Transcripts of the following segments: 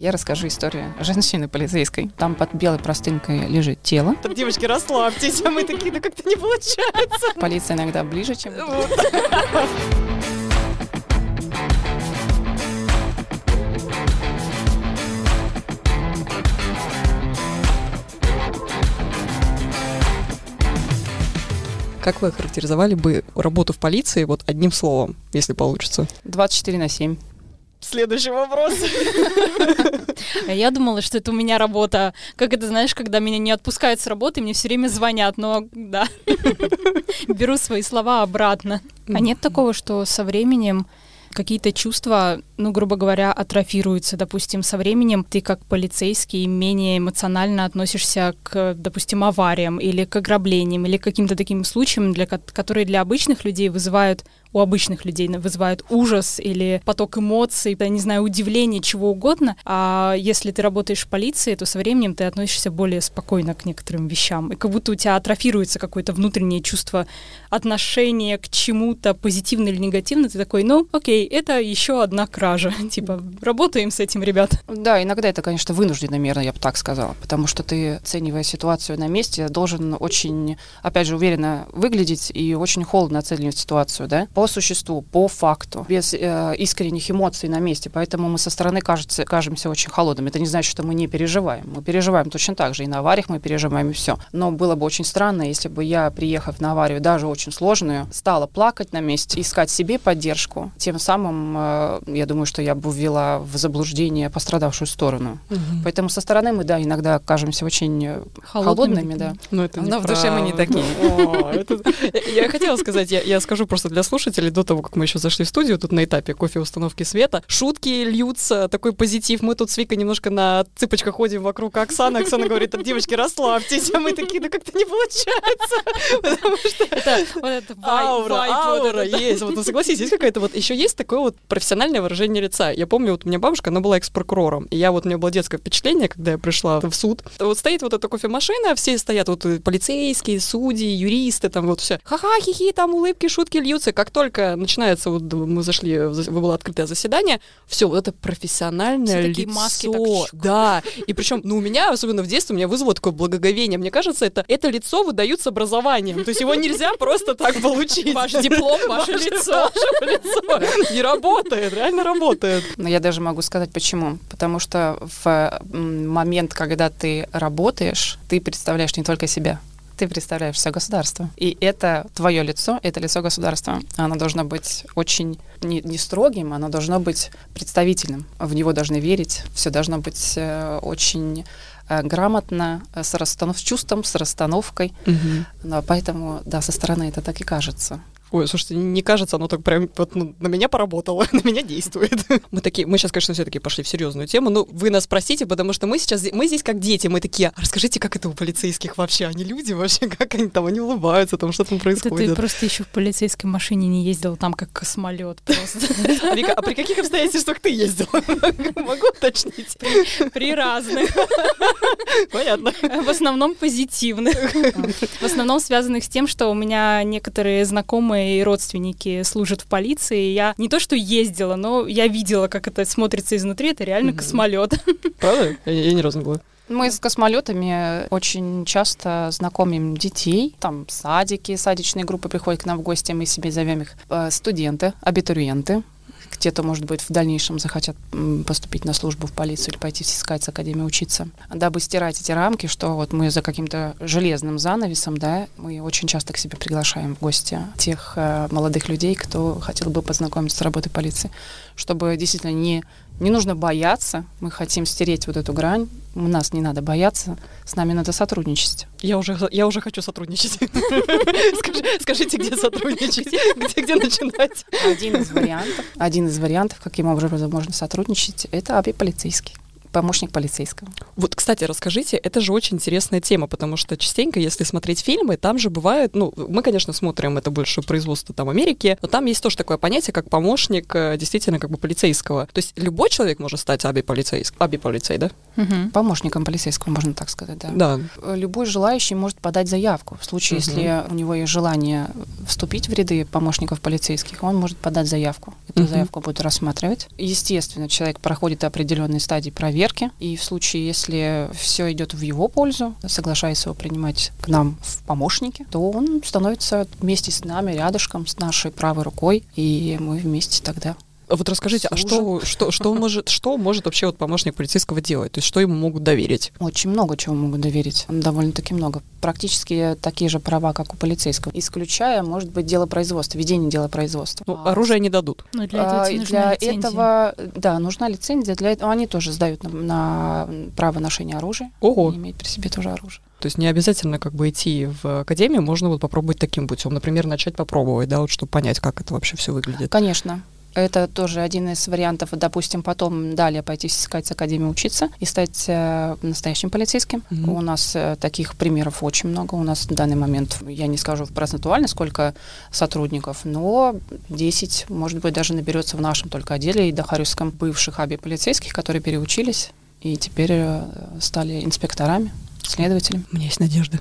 Я расскажу историю женщины полицейской. Там под белой простынкой лежит тело. Так, девочки, расслабьтесь, а мы такие, да как-то не получается. Полиция иногда ближе, чем... Как вы охарактеризовали бы работу в полиции вот одним словом, если получится? 24 на 7. Следующий вопрос. Я думала, что это у меня работа. Как это, знаешь, когда меня не отпускают с работы, мне все время звонят, но да. Беру свои слова обратно. А нет такого, что со временем какие-то чувства, ну, грубо говоря, атрофируются. Допустим, со временем ты как полицейский менее эмоционально относишься к, допустим, авариям или к ограблениям или к каким-то таким случаям, для, ко- которые для обычных людей вызывают у обычных людей вызывают ужас или поток эмоций, я не знаю, удивление, чего угодно. А если ты работаешь в полиции, то со временем ты относишься более спокойно к некоторым вещам. И как будто у тебя атрофируется какое-то внутреннее чувство отношения к чему-то позитивно или негативно. Ты такой, ну, окей, это еще одна кража. Типа, работаем с этим, ребят. Да, иногда это, конечно, вынужденная мера, я бы так сказала, потому что ты, оценивая ситуацию на месте, должен очень, опять же, уверенно выглядеть и очень холодно оценивать ситуацию, да, по существу, по факту, без э, искренних эмоций на месте. Поэтому мы со стороны кажется, кажемся очень холодными. Это не значит, что мы не переживаем. Мы переживаем точно так же. И на авариях мы переживаем, и все. Но было бы очень странно, если бы я, приехав на аварию, даже очень сложную, стала плакать на месте, искать себе поддержку. Тем самым, э, я думаю, что я бы ввела в заблуждение пострадавшую сторону. Поэтому со стороны мы, да, иногда кажемся очень э, холодными, да. Ну, это Но в душе мы не такие. Я хотела сказать, я скажу просто для слушателей, до того, как мы еще зашли в студию, тут на этапе кофе установки света, шутки льются, такой позитив. Мы тут с Викой немножко на цыпочках ходим вокруг Оксаны. Оксана говорит, «Так, девочки, расслабьтесь. А мы такие, да как-то не получается. Потому что Это, аура, аура есть. Вот, ну, согласитесь, есть какая-то вот, еще есть такое вот профессиональное выражение лица. Я помню, вот у меня бабушка, она была экс-прокурором, и я вот, у меня было детское впечатление, когда я пришла в суд. Вот стоит вот эта кофемашина, все стоят вот э, полицейские, судьи, юристы, там вот все. Ха-ха, хихи, там улыбки, шутки льются. Как только начинается, вот мы зашли, было открытое заседание, все, вот это профессиональное Все такие лицо. маски так. Да, и причем, ну, у меня, особенно в детстве, у меня вызвало такое благоговение. Мне кажется, это, это лицо выдают с образованием. То есть его нельзя просто так получить. Ваш диплом, ваше лицо. Ваше лицо. Не работает, реально работает. Но я даже могу сказать почему. Потому что в момент, когда ты работаешь, ты представляешь не только себя, ты представляешь все государство. И это твое лицо, это лицо государства. Оно должно быть очень не, не строгим, оно должно быть представительным. В него должны верить, все должно быть э, очень э, грамотно, э, с, расстанов- с чувством, с расстановкой. Но поэтому, да, со стороны это так и кажется. Ой, слушайте, не кажется, оно так прям вот, ну, на меня поработало, на меня действует. Мы такие, мы сейчас, конечно, все-таки пошли в серьезную тему, но вы нас простите, потому что мы сейчас, мы здесь как дети, мы такие, а расскажите, как это у полицейских вообще, они люди вообще, как они там, они улыбаются, там что там Это ты происходит. просто еще в полицейской машине не ездил там как космолет просто. Вика, а при каких обстоятельствах ты ездила? Могу уточнить? При разных. Понятно. В основном позитивных. В основном связанных с тем, что у меня некоторые знакомые и родственники служат в полиции. Я не то что ездила, но я видела, как это смотрится изнутри. Это реально Мгм. космолет. Правда? Я, я ни разу не была. Мы с космолетами очень часто знакомим детей. Там садики, садичные группы приходят к нам в гости, мы себе зовем их э, студенты, абитуриенты. Где-то, может быть, в дальнейшем захотят поступить на службу в полицию или пойти в Сискайц Академию учиться. Дабы стирать эти рамки, что вот мы за каким-то железным занавесом, да, мы очень часто к себе приглашаем в гости тех э, молодых людей, кто хотел бы познакомиться с работой полиции, чтобы действительно не не нужно бояться, мы хотим стереть вот эту грань, у нас не надо бояться, с нами надо сотрудничать. Я уже, я уже хочу сотрудничать. Скажи- Скажите, где сотрудничать? Где, где начинать? Один из вариантов, один из вариантов, каким образом можно сотрудничать, это аби полицейский, помощник полицейского. Вот, кстати, расскажите, это же очень интересная тема, потому что частенько, если смотреть фильмы, там же бывает, ну, мы, конечно, смотрим это больше производство там Америки, но там есть тоже такое понятие, как помощник э, действительно как бы полицейского. То есть любой человек может стать аби-полицейским. Аби-полицей, да? Мгм. Помощником полицейского, можно так сказать, да. Да. Любой желающий может подать заявку. В случае, Мгм. если у него есть желание вступить в ряды помощников полицейских, он может подать заявку. Эту Мгм. заявку будут рассматривать. Естественно, человек проходит определенные стадии проверки, проверки. И в случае, если все идет в его пользу, соглашается его принимать к нам в помощники, то он становится вместе с нами, рядышком, с нашей правой рукой, и мы вместе тогда Вот расскажите, а что, что, что, может, что может вообще вот помощник полицейского делать? То есть что ему могут доверить? Очень много чего могут доверить. Довольно-таки много. Практически такие же права, как у полицейского. Исключая, может быть, дело производства, ведение дела производства. Ну, А, оружие не дадут. Ну, для этого а, тебе нужна для лицензия. этого, да, нужна лицензия. Для этого они тоже сдают на, на право ношения оружия. Ого. И иметь при себе тоже оружие. То есть не обязательно как бы идти в академию, можно вот попробовать таким путем. Например, начать попробовать, да, вот чтобы понять, как это вообще все выглядит. Конечно. Это тоже один из вариантов, допустим, потом далее пойти искать с академии учиться и стать э, настоящим полицейским. Мгм. У нас э, таких примеров очень много. У нас в данный момент, я не скажу процентуально, сколько сотрудников, но 10, может быть, даже наберется в нашем только отделе и Дахаревском бывших аби полицейских, которые переучились и теперь э, стали инспекторами, следователями. У меня есть надежда.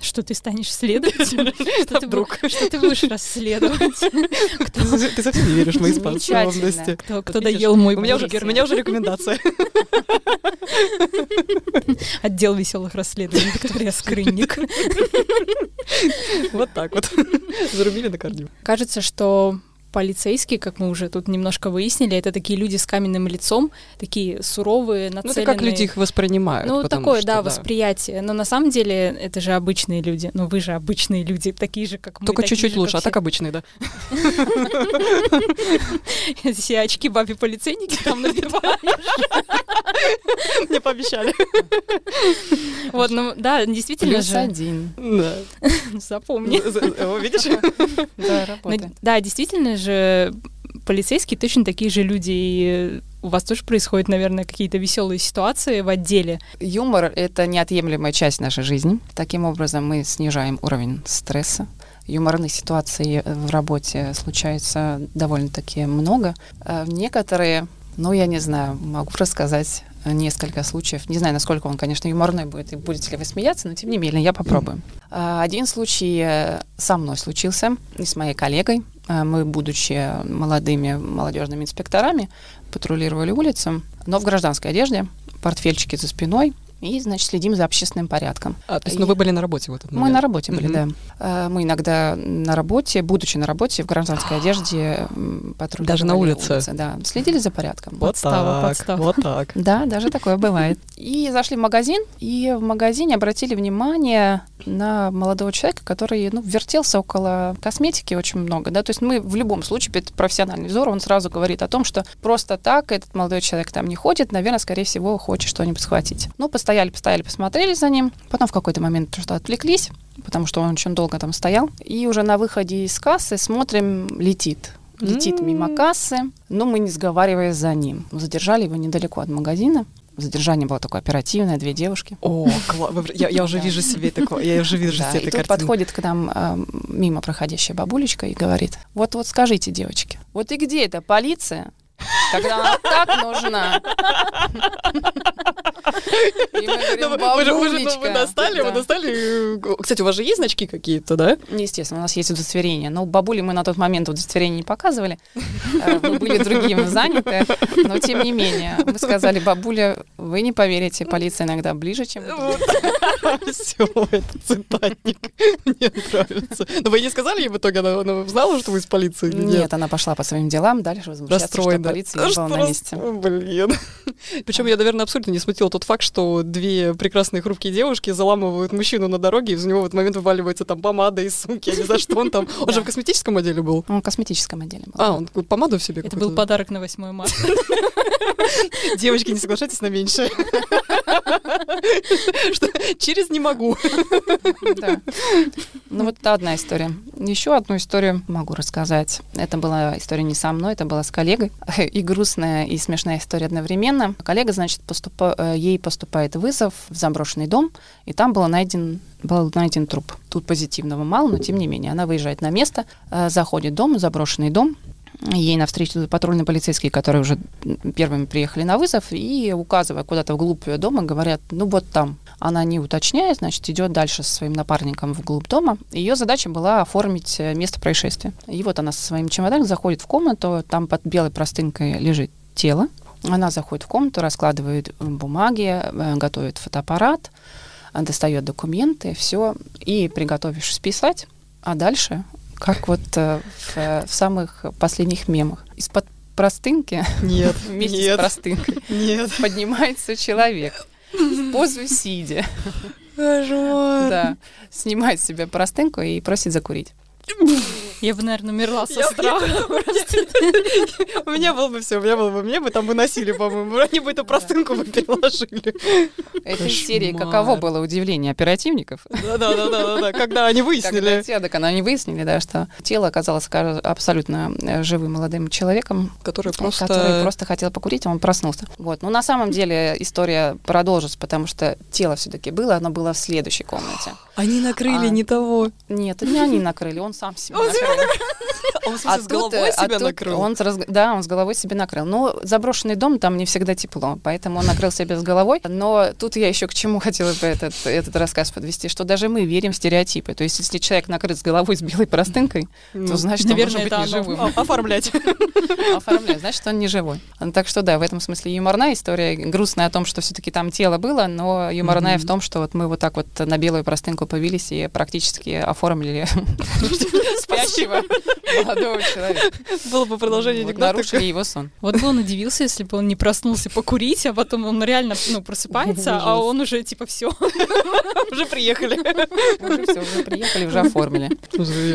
Что ты станешь следователем? Что ты Вдруг. Что ты будешь расследовать? Ты совсем не веришь в мои способности. Кто, доел мой У меня уже, бургер? у меня уже рекомендация. Отдел веселых расследований Виктория Скрынник. Вот так вот. Зарубили на корню. Кажется, что полицейские, как мы уже тут немножко выяснили, это такие люди с каменным лицом, такие суровые, Ну, нацеленные. это как люди их воспринимают. Ну, такое, что, да, восприятие. Но на самом деле это же обычные люди. Ну, вы же обычные люди, такие же, как мы. Только чуть-чуть же, лучше, а так обычный, да. все. Очки бабе полицейники там надеваешь. Мне пообещали. Вот, ну, да, действительно Плюс же. один. Да. Запомни. Видишь? Да, Ну, работает. Да, действительно же полицейские точно такие же люди, и у вас тоже происходят, наверное, какие-то веселые ситуации в отделе. Юмор — это неотъемлемая часть нашей жизни. Таким образом, мы снижаем уровень стресса. Юморных ситуаций в работе случается довольно-таки много. А Некоторые, ну, я не знаю, могу рассказать несколько случаев. Не знаю, насколько он, конечно, юморной будет, и будете ли вы смеяться, но тем не менее, я попробую. Один случай э, со мной случился, и с моей коллегой. А, Мы, будучи молодыми молодежными инспекторами, патрулировали улицу, но в гражданской одежде, портфельчики за спиной, и, значит, следим за общественным порядком. А, то есть, ну, вы были на работе в этот Мы момент? на работе были, Мгм. да. А, Мы иногда на работе, будучи на работе, в гражданской одежде патрулировали Даже на улице? Да, следили за порядком. Вот Подстава, так, подстава. вот так. Да, даже такое бывает. И зашли в магазин, и в магазине обратили внимание на молодого человека, который ну, вертелся около косметики очень много. Да? То есть мы в любом случае, это профессиональный взор, он сразу говорит о том, что просто так этот молодой человек там не ходит, наверное, скорее всего, хочет что-нибудь схватить. Ну, постояли, постояли, посмотрели за ним, потом в какой-то момент что-то отвлеклись, потому что он очень долго там стоял. И уже на выходе из кассы смотрим, летит. Летит мимо М. кассы, но мы не сговариваясь за ним. Задержали его недалеко от магазина. Задержание было такое оперативное, две девушки. О, я, я уже вижу себе такое, я уже вижу себе и этой картины. подходит к нам э, мимо проходящая бабулечка и говорит, вот-вот скажите, девочки, вот и где эта полиция, когда она так нужна? И мы говорим, Ну, же, вы же- ну, достали, Да. достали. Кстати, у вас же есть значки какие-то, да? Естественно, у нас есть удостоверение. Но бабули мы на тот момент удостоверение не показывали. Э, Мы были другим заняты. Но тем не менее, мы сказали, бабуля, вы не поверите, полиция иногда ближе, чем вы думаете». Все, это цитатник. Мне нравится. Но вы не сказали ей в итоге, она, она знала, что вы из полиции? Нет, она пошла по своим делам, дальше возмущаться, что Расстроена. полиция не была на месте. Блин. Причем я, наверное, абсолютно не смутил тот факт, что две прекрасные хрупкие девушки заламывают мужчину на дороге, и из него в этот момент вываливается там помада из сумки. Я не знаю, что он там. Он же в косметическом отделе был. Он в косметическом отделе был. А, он помаду в себе Это был подарок на 8 марта. Девочки, не соглашайтесь на меньшее. Что через не могу. Да. Ну вот это одна история. Еще одну историю могу рассказать. Это была история не со мной, это была с коллегой. И грустная, и смешная история одновременно. Коллега, значит, поступа- э, ей поступает вызов в заброшенный дом, и там был найден, был найден труп. Тут позитивного мало, но тем не менее. Она выезжает на место, э, заходит в дом, заброшенный дом, Ей навстречу патрульные полицейские, которые уже первыми приехали на вызов, и указывая куда-то вглубь дома, говорят, ну вот там. Она не уточняет, значит, идет дальше со своим напарником вглубь дома. Ее задача была оформить э, место происшествия. И вот она со своим чемоданом заходит в комнату, там под белой простынкой лежит тело. Она заходит в комнату, раскладывает бумаги, э, готовит фотоаппарат, э, достает документы, все, и приготовишь списать, а дальше, как вот э, в, в самых последних мемах, из-под простынки Нет, вместе нет, с простынкой нет. поднимается человек в позу сидя, Кошмар. да, снимает с себя простынку и просит закурить. Я бы, наверное, умерла со страха. У меня было бы все, у меня было бы, мне бы там выносили, по-моему. Они бы эту простынку бы переложили. Этой серии каково было удивление оперативников? Да-да-да-да, когда они Когда выяснили. так они выяснили, да, что тело оказалось ка- абсолютно э, живым молодым человеком, Который который просто... просто хотел покурить, а он проснулся. Вот. Но на самом деле история продолжится, потому что тело все-таки было, оно было в следующей комнате. Они накрыли А. не того. Нет, это не они накрыли, он сам себя Он накрыл. Он, смысле, А с тут, головой а себя тут накрыл? Он Да, он с головой себе накрыл. Но заброшенный дом, там не всегда тепло, поэтому он накрыл себя с головой. Но тут я еще к чему хотела бы этот, этот рассказ подвести, что даже мы верим в стереотипы. То есть если человек накрыт с головой с белой простынкой, Ну, то значит, наверное, он может быть оно. неживым. а- Оформлять. Оформляет, значит, он не живой. Так что да, в этом смысле юморная история, грустная о том, что все-таки там тело было, но юморная в том, что вот мы вот так вот на белую простынку повелись и практически оформили спящего молодого человека. Было бы продолжение анекдота. нарушили его сон. Вот бы он удивился, если бы он не проснулся покурить, а потом он реально ну, просыпается, а он уже типа все. Уже приехали. Уже все, уже приехали, уже оформили.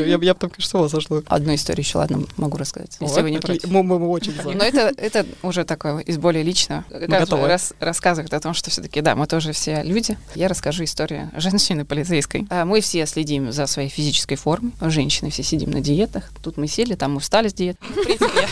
Я я бы там, конечно, с ума сошла. Одну историю еще, ладно, могу рассказать, если вы не против. Мы очень за. Но это, это уже такое из более личного. Как готовы. раз рассказывает о том, что все-таки, да, мы тоже все люди. Я расскажу историю женщины полицейской. А, Мы все следим за своей физической формой. Женщины все сидим на диетах. Тут мы сели, там мы встали с диет. В принципе,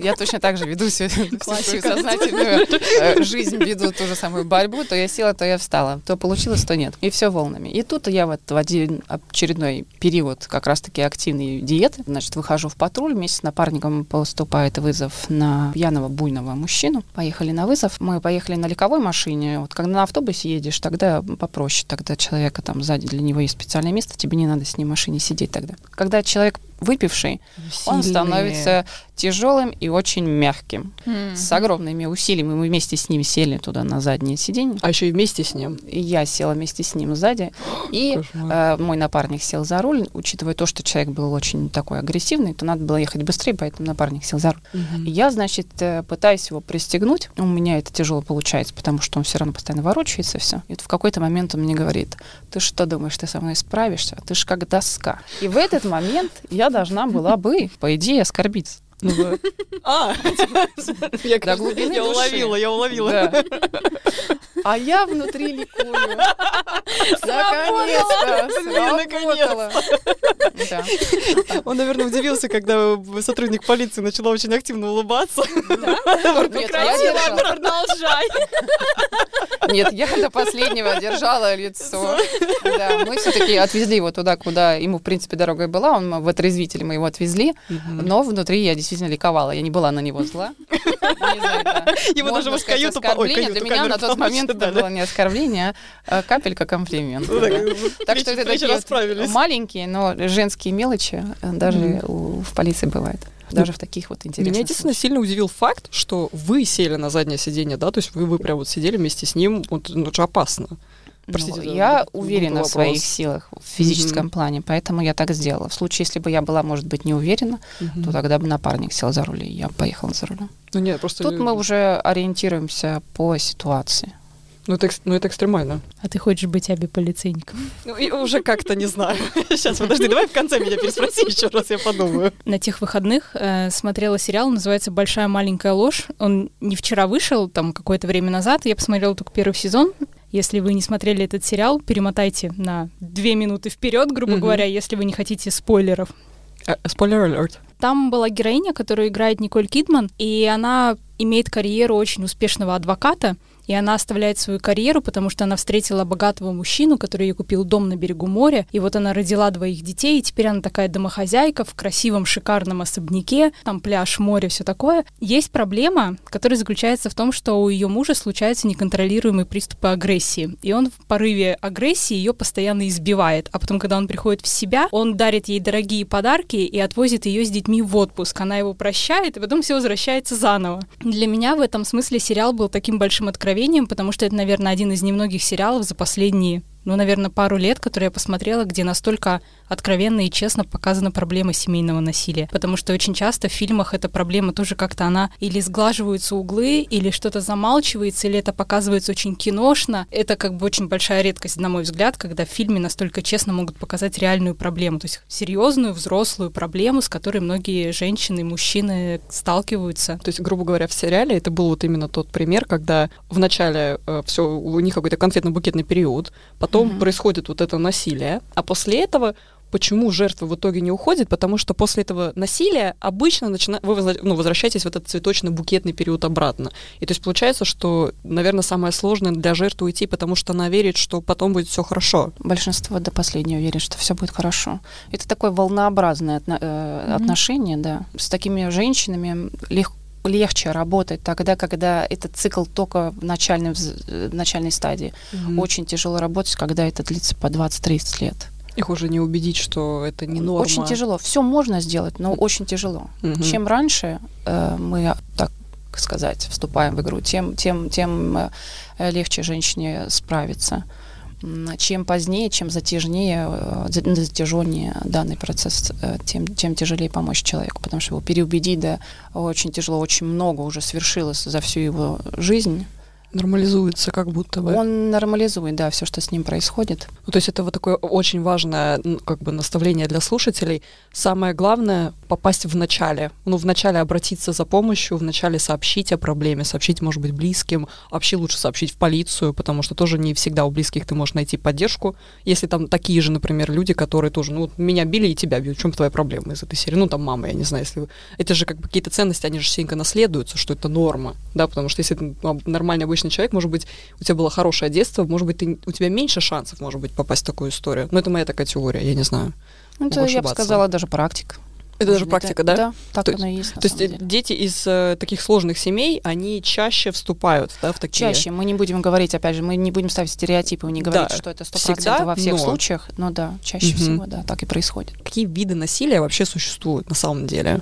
я, точно так же веду всю, всю свою сознательную э, жизнь, веду ту же самую борьбу. То я села, то я встала. То получилось, то нет. И все волнами. И тут я вот в один очередной период как раз-таки активной диеты, значит, выхожу в патруль, вместе с напарником поступает вызов на пьяного буйного мужчину. Поехали на вызов. Мы поехали на легковой машине. Вот когда на автобусе едешь, тогда попроще. Тогда человека там сзади, для него есть специальное место, тебе не надо с ним в машине сидеть тогда. Когда человек выпивший, он становится тяжелым и очень мягким. С огромными усилиями мы вместе с ним сели туда на заднее сиденье. А еще и вместе с ним. И я села вместе с ним сзади. И э, мой напарник сел за руль. Учитывая то, что человек был очень такой агрессивный, то надо было ехать быстрее, поэтому напарник сел за руль. И я, значит, э, пытаюсь его пристегнуть. У меня это тяжело получается, потому что он все равно постоянно ворочается, все. И вот в какой-то момент он мне говорит, ты что думаешь, ты со мной справишься? Ты ж как доска. И в этот момент я должна была бы, по идее, оскорбиться. Ну. А, я, я уловила, я уловила. А я внутри ликую. Наконец-то! Да. Он, наверное, удивился, когда сотрудник полиции начала очень активно улыбаться. Нет, я держала- Продолжай. Нет, я до последнего держала лицо. Да, мы все-таки отвезли его туда, куда ему, в принципе, дорога и была. Он в отрезвитель мы его отвезли. Но внутри я действительно ликовала. Я не была на него зла. Его даже в каюту... Для меня на тот момент это было не оскорбление, а капелька комплимент. Ну, так, Так что это такие маленькие, но женские мелочи э, даже в полиции бывает. Даже в таких вот интересных Меня единственное случаях. сильно удивил факт, что вы сели на заднее сиденье, да, то есть вы, вы прям вот сидели вместе с ним, вот, ну, это же опасно. Простите Ну, я уверена в своих силах в физическом Мгм. плане, поэтому я так сделала. В случае, если бы я была, может быть, не уверена, то тогда бы напарник сел за руль, и я поехала за рулем. Ну нет, просто... Тут мы уже ориентируемся по ситуации. Ну это, ну, это экстремально. А ты хочешь быть аби-полицейником? Ну, и уже как-то не знаю. Сейчас, подожди, давай в конце меня переспроси еще раз, я подумаю. На тех выходных э, смотрела сериал, называется «Большая маленькая ложь». Он не вчера вышел, там какое-то время назад. Я посмотрела только первый сезон. Если вы не смотрели этот сериал, перемотайте на две минуты вперед, грубо Мгм. говоря, если вы не хотите спойлеров. Спойлер алерт. Там была героиня, которую играет Николь Кидман, и она имеет карьеру очень успешного адвоката, и она оставляет свою карьеру, потому что она встретила богатого мужчину, который ей купил дом на берегу моря, и вот она родила двоих детей, и теперь она такая домохозяйка в красивом, шикарном особняке, там пляж, море, все такое. Есть проблема, которая заключается в том, что у ее мужа случаются неконтролируемые приступы агрессии, и он в порыве агрессии ее постоянно избивает, а потом, когда он приходит в себя, он дарит ей дорогие подарки и отвозит ее с детьми в отпуск. Она его прощает, и потом все возвращается заново. Для меня в этом смысле сериал был таким большим откровением, потому что это, наверное, один из немногих сериалов за последние ну, наверное, пару лет, которые я посмотрела, где настолько откровенно и честно показана проблема семейного насилия. Потому что очень часто в фильмах эта проблема тоже как-то она или сглаживаются углы, или что-то замалчивается, или это показывается очень киношно. Это как бы очень большая редкость, на мой взгляд, когда в фильме настолько честно могут показать реальную проблему, то есть серьезную взрослую проблему, с которой многие женщины и мужчины сталкиваются. То есть, грубо говоря, в сериале это был вот именно тот пример, когда вначале э, все у них какой-то конфетно-букетный период, потом mm-hmm. происходит вот это насилие, а после этого почему жертва в итоге не уходит, потому что после этого насилия обычно начина... вы ну, возвращаетесь в этот цветочно-букетный период обратно. И то есть получается, что, наверное, самое сложное для жертвы уйти, потому что она верит, что потом будет все хорошо. Большинство до последнего верит, что все будет хорошо. Это такое волнообразное отно... mm-hmm. отношение, да. С такими женщинами легко легче работать тогда, когда этот цикл только в начальной, в начальной стадии. Mm-hmm. Очень тяжело работать, когда это длится по 20-30 лет. Их уже не убедить, что это не норма. Очень тяжело. Все можно сделать, но очень тяжело. Угу. Чем раньше э, мы, так сказать, вступаем в игру, тем, тем, тем э, легче женщине справиться. Чем позднее, чем затяжнее, э, затяженнее данный процесс, э, тем, тем тяжелее помочь человеку, потому что его переубедить, да, очень тяжело, очень много уже свершилось за всю его жизнь нормализуется как будто бы. Он нормализует, да, все, что с ним происходит. Ну, то есть это вот такое очень важное как бы наставление для слушателей. Самое главное — попасть в начале. Ну, в начале обратиться за помощью, в начале сообщить о проблеме, сообщить, может быть, близким. Вообще лучше сообщить в полицию, потому что тоже не всегда у близких ты можешь найти поддержку. Если там такие же, например, люди, которые тоже, ну, вот меня били и тебя бьют, в чем твоя проблема из этой серии? Ну, там мама, я не знаю, если... Это же как бы какие-то ценности, они же сильно наследуются, что это норма, да, потому что если ну, нормальный обычный человек, может быть, у тебя было хорошее детство, может быть, ты, у тебя меньше шансов, может быть, попасть в такую историю. Но это моя такая теория, я не знаю. Ну, это, я бы сказала, даже практика. Это даже практика, да? Да, так то, оно и есть. То есть деле. дети из э, таких сложных семей, они чаще вступают да, в такие... Чаще. Мы не будем говорить, опять же, мы не будем ставить стереотипы, не говорить, да, что это 100% всегда, во всех но... случаях, но да, чаще угу. всего, да, так и происходит. Какие виды насилия вообще существуют на самом деле?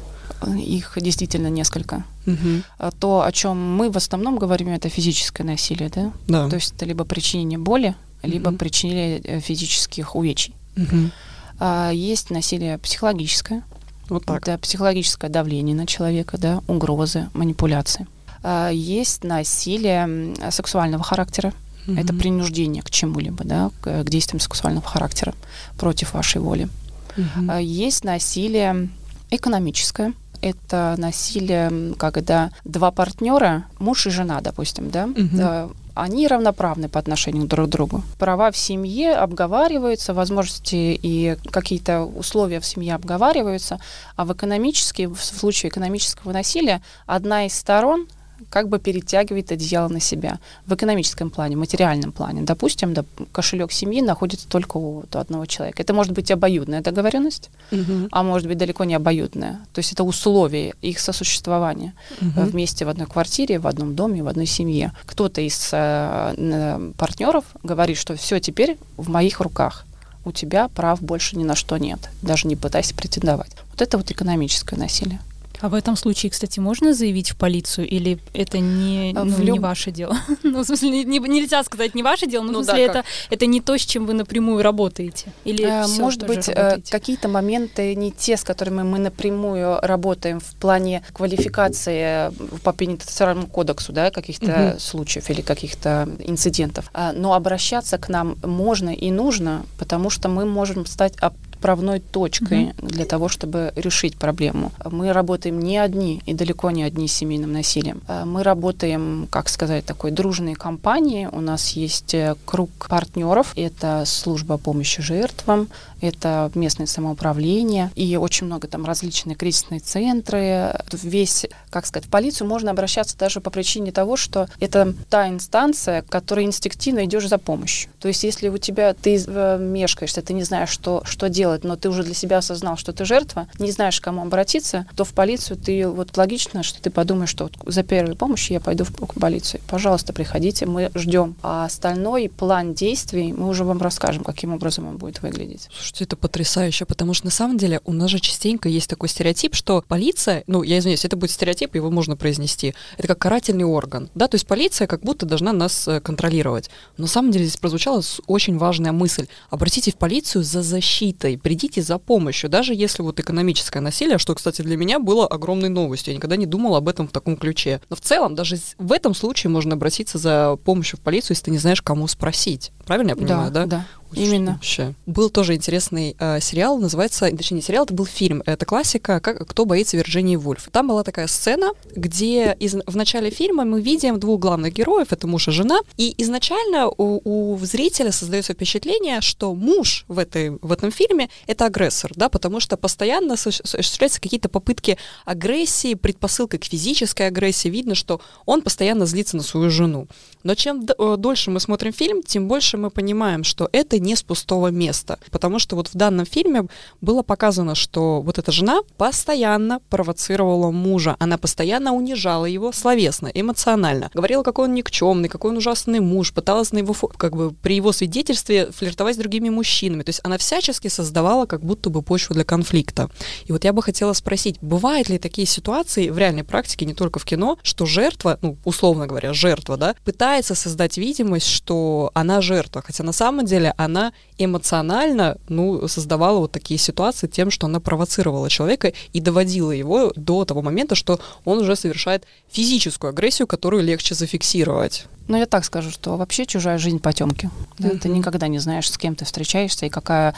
Их действительно несколько. Угу. То, о чем мы в основном говорим, это физическое насилие, да? Да. То есть это либо причинение боли, либо угу. причинение э, физических увечий. Угу. А, есть насилие психологическое. Вот так. Это психологическое давление на человека, да, угрозы, манипуляции. А, есть насилие сексуального характера. Угу. Это принуждение к чему-либо, да, к, к действиям сексуального характера против вашей воли. Угу. Есть насилие экономическое это насилие, когда два партнера, муж и жена, допустим, да, угу. Они равноправны по отношению друг к другу. Права в семье обговариваются, возможности и какие-то условия в семье обговариваются, а в экономически, в случае экономического насилия одна из сторон как бы перетягивает одеяло на себя в экономическом плане, материальном плане. Допустим, да, кошелек семьи находится только у одного человека. Это может быть обоюдная договоренность, угу. а может быть далеко не обоюдная. То есть это условия их сосуществования угу. вместе в одной квартире, в одном доме, в одной семье. Кто-то из э, партнеров говорит, что все теперь в моих руках у тебя прав больше ни на что нет. Даже не пытайся претендовать. Вот это вот экономическое насилие. А в этом случае, кстати, можно заявить в полицию или это не, а ну, люб... не ваше дело? ну, в смысле, не, не, нельзя сказать не ваше дело, но ну, в смысле, да, это, это не то, с чем вы напрямую работаете? Или а, может быть, э, какие-то моменты не те, с которыми мы напрямую работаем в плане квалификации э, по пенитенциарному кодексу, да, каких-то угу. случаев или каких-то инцидентов. А, но обращаться к нам можно и нужно, потому что мы можем стать отправной точкой угу. для того, чтобы решить проблему. Мы работаем не одни и далеко не одни с семейным насилием. Э, мы работаем, как сказать, такой дружной компанией. У нас есть э, круг партнеров. Это служба помощи жертвам, это местное самоуправление и очень много там различные кризисные центры. Весь, как сказать, в полицию можно обращаться даже по причине того, что это та инстанция, которой инстинктивно идешь за помощью. То есть если у тебя ты э, мешкаешься, ты не знаешь, что, что делать, сделать, но ты уже для себя осознал, что ты жертва, не знаешь, к кому обратиться, то в полицию ты вот логично, что ты подумаешь, что вот за первой помощью я пойду в полицию. Пожалуйста, приходите, мы ждем. А остальной план действий мы уже вам расскажем, каким образом он будет выглядеть. Слушайте, это потрясающе, потому что на самом деле у нас же частенько есть такой стереотип, что полиция, ну, я извиняюсь, это будет стереотип, его можно произнести, это как карательный орган, да, то есть полиция как будто должна нас э, контролировать. Но на самом деле здесь прозвучала очень важная мысль. Обратите в полицию за защитой, придите за помощью, даже если вот экономическое насилие, что, кстати, для меня было огромной новостью, я никогда не думала об этом в таком ключе. Но в целом, даже в этом случае можно обратиться за помощью в полицию, если ты не знаешь, кому спросить. Правильно я понимаю, да? Да, да. Именно. Вообще. Был тоже интересный э, сериал, называется, точнее не сериал, это был фильм. Это классика как, «Кто боится Вирджинии Вульф». Там была такая сцена, где из, в начале фильма мы видим двух главных героев, это муж и жена, и изначально у, у зрителя создается впечатление, что муж в, этой, в этом фильме — это агрессор, да, потому что постоянно осуществляются какие-то попытки агрессии, предпосылка к физической агрессии. Видно, что он постоянно злится на свою жену. Но чем э, дольше мы смотрим фильм, тем больше мы понимаем, что это не с пустого места. Потому что вот в данном фильме было показано, что вот эта жена постоянно провоцировала мужа. Она постоянно унижала его словесно, эмоционально. Говорила, какой он никчемный, какой он ужасный муж. Пыталась на его, как бы при его свидетельстве флиртовать с другими мужчинами. То есть она всячески создавала как будто бы почву для конфликта. И вот я бы хотела спросить, бывают ли такие ситуации в реальной практике, не только в кино, что жертва, ну, условно говоря, жертва, да, пытается создать видимость, что она жертва, хотя на самом деле она эмоционально, ну, создавала вот такие ситуации тем, что она провоцировала человека и доводила его до того момента, что он уже совершает физическую агрессию, которую легче зафиксировать. Ну, я так скажу, что вообще чужая жизнь потемки. Да? Mm-hmm. Ты никогда не знаешь, с кем ты встречаешься и какая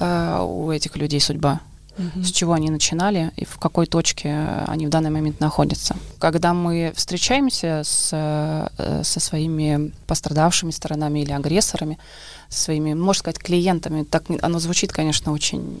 э, у этих людей судьба с чего они начинали и в какой точке они в данный момент находятся. Когда мы встречаемся с, э, со своими пострадавшими сторонами или агрессорами, своими, можно сказать, клиентами, так оно звучит, конечно, очень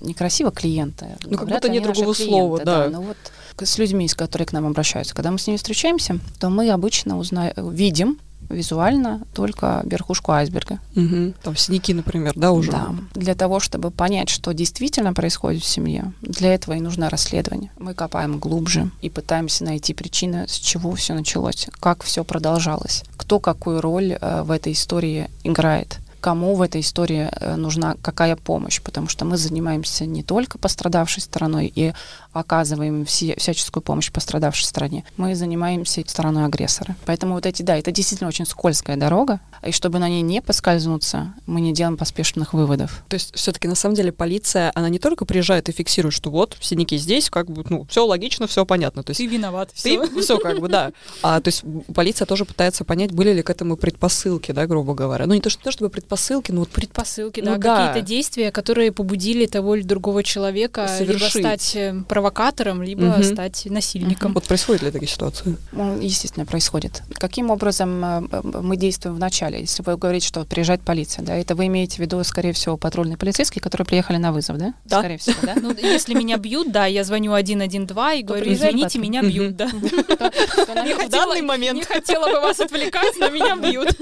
некрасиво, клиенты. Ну, как будто нет другого слова, да. да. Ну вот с людьми, с которыми к нам обращаются, когда мы с ними встречаемся, то мы обычно узнаем, видим визуально только верхушку айсберга. Угу. Там синяки, например, да, уже? Да. Для того, чтобы понять, что действительно происходит в семье, для этого и нужно расследование. Мы копаем глубже и пытаемся найти причины, с чего все началось, как все продолжалось, кто какую роль э, в этой истории играет кому в этой истории э, нужна какая помощь, потому что мы занимаемся не только пострадавшей стороной и оказываем все, всяческую помощь пострадавшей стороне, мы занимаемся стороной агрессора. Поэтому вот эти, да, это действительно очень скользкая дорога, и чтобы на ней не поскользнуться, мы не делаем поспешных выводов. То есть все-таки на самом деле полиция, она не только приезжает и фиксирует, что вот синяки здесь, как бы, ну, все логично, все понятно. То есть ты виноват, все. Ты все как бы, да. А то есть полиция тоже пытается понять, были ли к этому предпосылки, да, грубо говоря. Ну не то, что, не то чтобы предпосылки, но вот предпосылки, ну, да, да, какие-то действия, которые побудили того или другого человека Совершить. либо стать э, провокатором, либо угу. стать насильником. Угу. Вот происходят ли такие ситуации? Ну, естественно, происходит. Каким образом э, мы действуем в начале? Если вы говорите, что приезжает полиция, да, это вы имеете в виду, скорее всего, патрульные полицейские, которые приехали на вызов, да? Да. Скорее всего, да? Ну, если меня бьют, да, я звоню 112 и говорю, извините, меня бьют, да. В данный момент. Не хотела бы вас отвлекать, но меня бьют.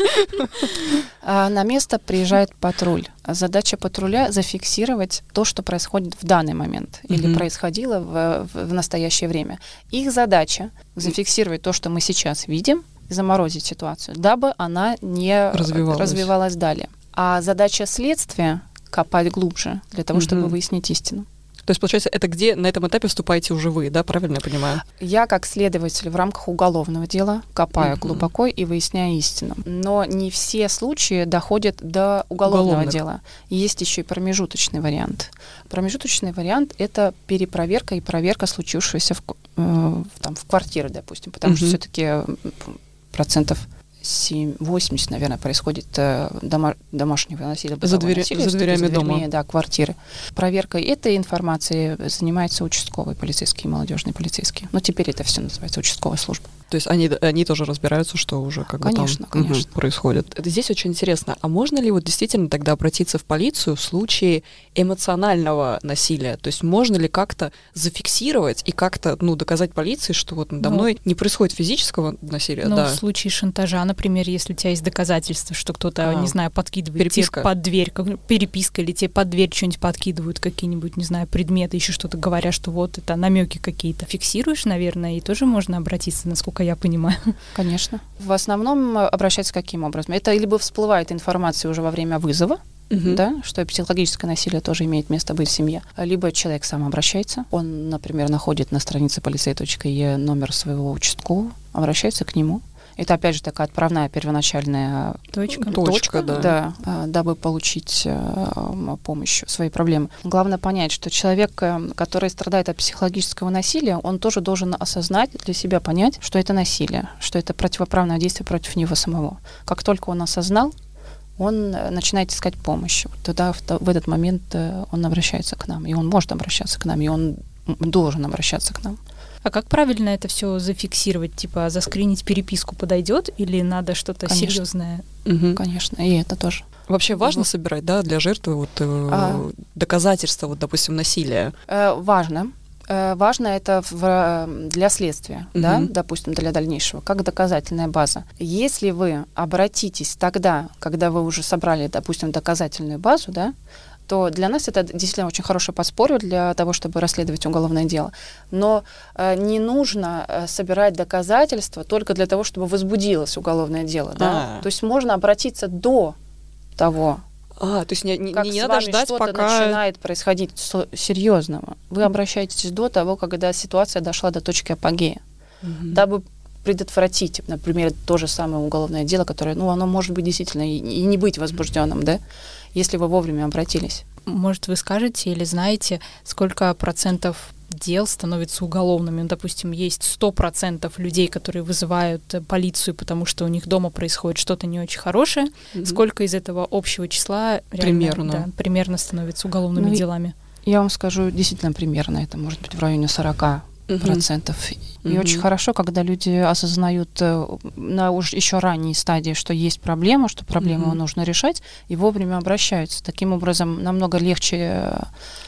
А, на место приезжает патруль. Задача патруля зафиксировать то, что происходит в данный момент или происходило в, в настоящее время. Их задача зафиксировать то, что мы сейчас видим, заморозить ситуацию, дабы она не развивалась, развивалась далее. А задача следствия копать глубже для того, чтобы выяснить истину. То есть, получается, это где на этом этапе вступаете уже вы, да, правильно я понимаю? Я, как следователь в рамках уголовного дела, копаю mm-hmm. глубоко и выясняю истину. Но не все случаи доходят до уголовного Уголовных. дела. Есть еще и промежуточный вариант. Промежуточный вариант — это перепроверка и проверка случившегося в, э, там, в квартире, допустим, потому mm-hmm. что все-таки процентов 7-80, наверное, происходит э, дома, домашнего насилия. За, двери, насилия, за дверями дома. Да, квартиры. Проверкой этой информации занимается участковый полицейский и молодежный полицейский. Но теперь это все называется участковая служба. То есть они, они тоже разбираются, что уже как конечно, бы там конечно. Угу, происходит. Здесь очень интересно, а можно ли вот действительно тогда обратиться в полицию в случае эмоционального насилия? То есть можно ли как-то зафиксировать и как-то ну, доказать полиции, что вот надо Ну, мной не происходит физического насилия? Ну, да. в случае шантажа, например, если у тебя есть доказательства, что кто-то, А. не знаю, подкидывает Переписка. тебе под дверь, как, переписка, или тебе под дверь что-нибудь подкидывают, какие-нибудь, не знаю, предметы, еще что-то говоря, что вот это намеки какие-то. Фиксируешь, наверное, и тоже можно обратиться, насколько я понимаю. Конечно. В основном э, обращаться каким образом? Это либо всплывает информация уже во время вызова, Мгм. да, что психологическое насилие тоже имеет место быть в семье. Либо человек сам обращается, он, например, находит на странице полицей.е номер своего участкового, обращается к нему. Это, опять же, такая отправная первоначальная Точка. Точка, да. да, а, дабы получить э, помощь в своей проблеме. Главное понять, что человек, э, который страдает от психологического насилия, он тоже должен осознать для себя, понять, что это насилие, что это противоправное действие против него самого. Как только он осознал, он э, начинает искать помощь. Тогда в, то- в этот момент э, он обращается к нам, и он может обращаться к нам, и он должен обращаться к нам. А как правильно это все зафиксировать? Типа заскринить переписку подойдет или надо что-то серьезное? Мгм. Конечно, и это тоже. Вообще важно Вот. собирать, да, для жертвы вот э, А. доказательства, вот, допустим, насилия. Э, важно. Э, важно это в, для следствия, да, Мгм. допустим, для дальнейшего, как доказательная база. Если вы обратитесь тогда, когда вы уже собрали, допустим, доказательную базу, да, то для нас это действительно очень хорошее подспорье для того, чтобы расследовать уголовное дело. Но э, не нужно э, собирать доказательства только для того, чтобы возбудилось уголовное дело. Да? А. То есть можно обратиться до того, А, то есть не, не, как не надо ждать, что-то пока... начинает происходить серьезного. Вы обращаетесь до того, когда ситуация дошла до точки апогея, Мгм. дабы предотвратить, например, то же самое уголовное дело, которое, ну, оно может быть действительно и, и не быть возбужденным, да, если вы вовремя обратились. Может, вы скажете или знаете, сколько процентов дел становятся уголовными? Ну, Допустим, есть 100% людей, которые вызывают э, полицию, потому что у них дома происходит что-то не очень хорошее. Мгм. Сколько из этого общего числа реально, Примерно. да, примерно становится уголовными Ну делами? Я вам скажу действительно примерно, это может быть в районе 40 Мгм. процентов. И очень хорошо, когда люди осознают э, на уж еще ранней стадии, что есть проблема, что проблему Мгм. нужно решать, и вовремя обращаются. Таким образом, намного легче э,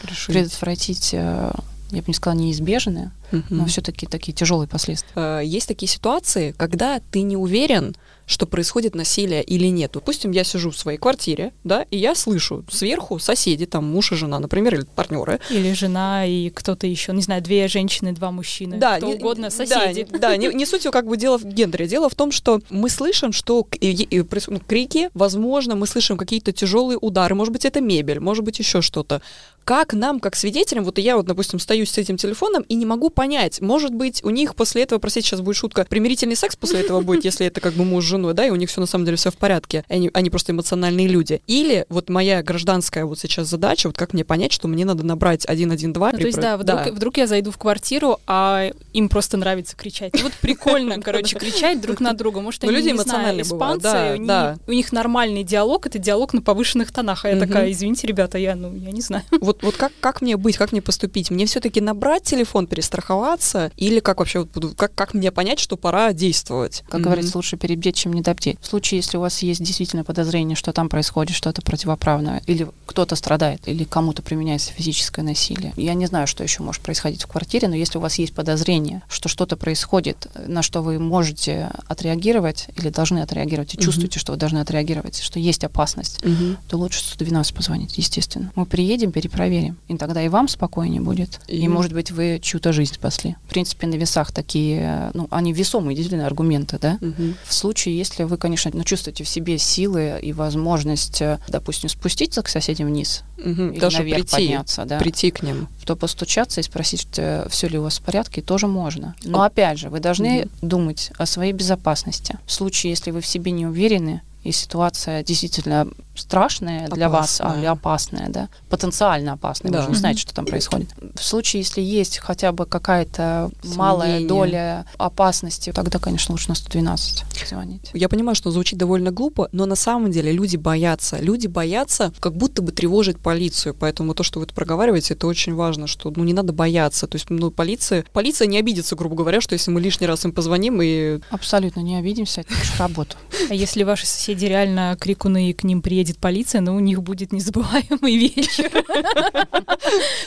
Решить. предотвратить, э, я бы не сказала, неизбежные, Но все-таки такие тяжелые последствия. Э, Есть такие ситуации, когда ты не уверен, что происходит насилие или нет. Допустим, я сижу в своей квартире, да, и я слышу сверху соседи, там муж и жена, например, или партнеры. Или жена и кто-то еще, не знаю, две женщины, два мужчины, кто не- угодно, да, соседи. не- Да, не, не суть как бы дело в гендере. Дело в том, что мы слышим, что к- и- ну, крики, возможно, мы слышим какие-то тяжелые удары, может быть, это мебель, может быть, еще что-то. Как нам, как свидетелям, вот я вот, допустим, стою с этим телефоном и не могу понять, может быть, у них после этого, простите, сейчас будет шутка, примирительный секс после этого будет, если это как бы муж с женой, да, и у них все на самом деле все в порядке, они, они просто эмоциональные люди. Или вот моя гражданская вот сейчас задача, вот как мне понять, что мне надо набрать 112. Ну, то есть, да вдруг, вдруг я зайду в квартиру, а им просто нравится кричать. Ну, Вот прикольно, короче, кричать друг на друга. Может, Ну, они, люди не знаю, эмоциональные бывают, испанцы, да, у них- да. нормальный диалог, это диалог на повышенных тонах. А я такая, извините, ребята, я, ну, я не знаю. Вот, как, как мне быть, как мне поступить? Мне все-таки набрать телефон, перестраховаться? Или как вообще, как, как мне понять, что пора действовать? Как говорится, лучше перебдеть, чем недобдеть. В случае, если у вас есть действительно подозрение, что там происходит что-то противоправное, или кто-то страдает, или кому-то применяется физическое насилие, я не знаю, что еще может происходить в квартире, но если у вас есть подозрение, что что-то происходит, на что вы можете отреагировать или должны отреагировать, и Мгм. чувствуете, что вы должны отреагировать, что есть опасность, Мгм. то лучше 112 позвонить, естественно. Мы приедем, перепроверим, и тогда и вам спокойнее будет, и, И- может быть, вы чью-то жизнь спасли. В принципе, на весах такие, ну, они весомые, действительно, аргументы, да? Мгм. В случае, если вы, конечно, ну, чувствуете в себе силы и возможность, э, допустим, спуститься к соседям вниз Мгм. или Даже наверх прийти, подняться, да, прийти к ним. то постучаться и спросить, все ли у вас в порядке, тоже можно. Но опять же, вы должны думать о своей безопасности. В случае, если вы в себе не уверены, и ситуация действительно страшное для вас а, или опасное, да, потенциально опасное, Да. вы же не знаете, что там происходит. В случае, если есть хотя бы какая-то малая доля опасности, тогда, конечно, лучше на 112 звонить. Я понимаю, что звучит довольно глупо, но на самом деле люди боятся. Люди боятся как будто бы тревожить полицию. Поэтому то, что вы это проговариваете, это очень важно, что ну, не надо бояться. То есть ну, полиция, полиция не обидится, грубо говоря, что если мы лишний раз им позвоним и... Абсолютно не обидимся, это наша работа. А если ваши соседи реально крикуны и к ним приедет полиция, ну у них будет незабываемый вечер.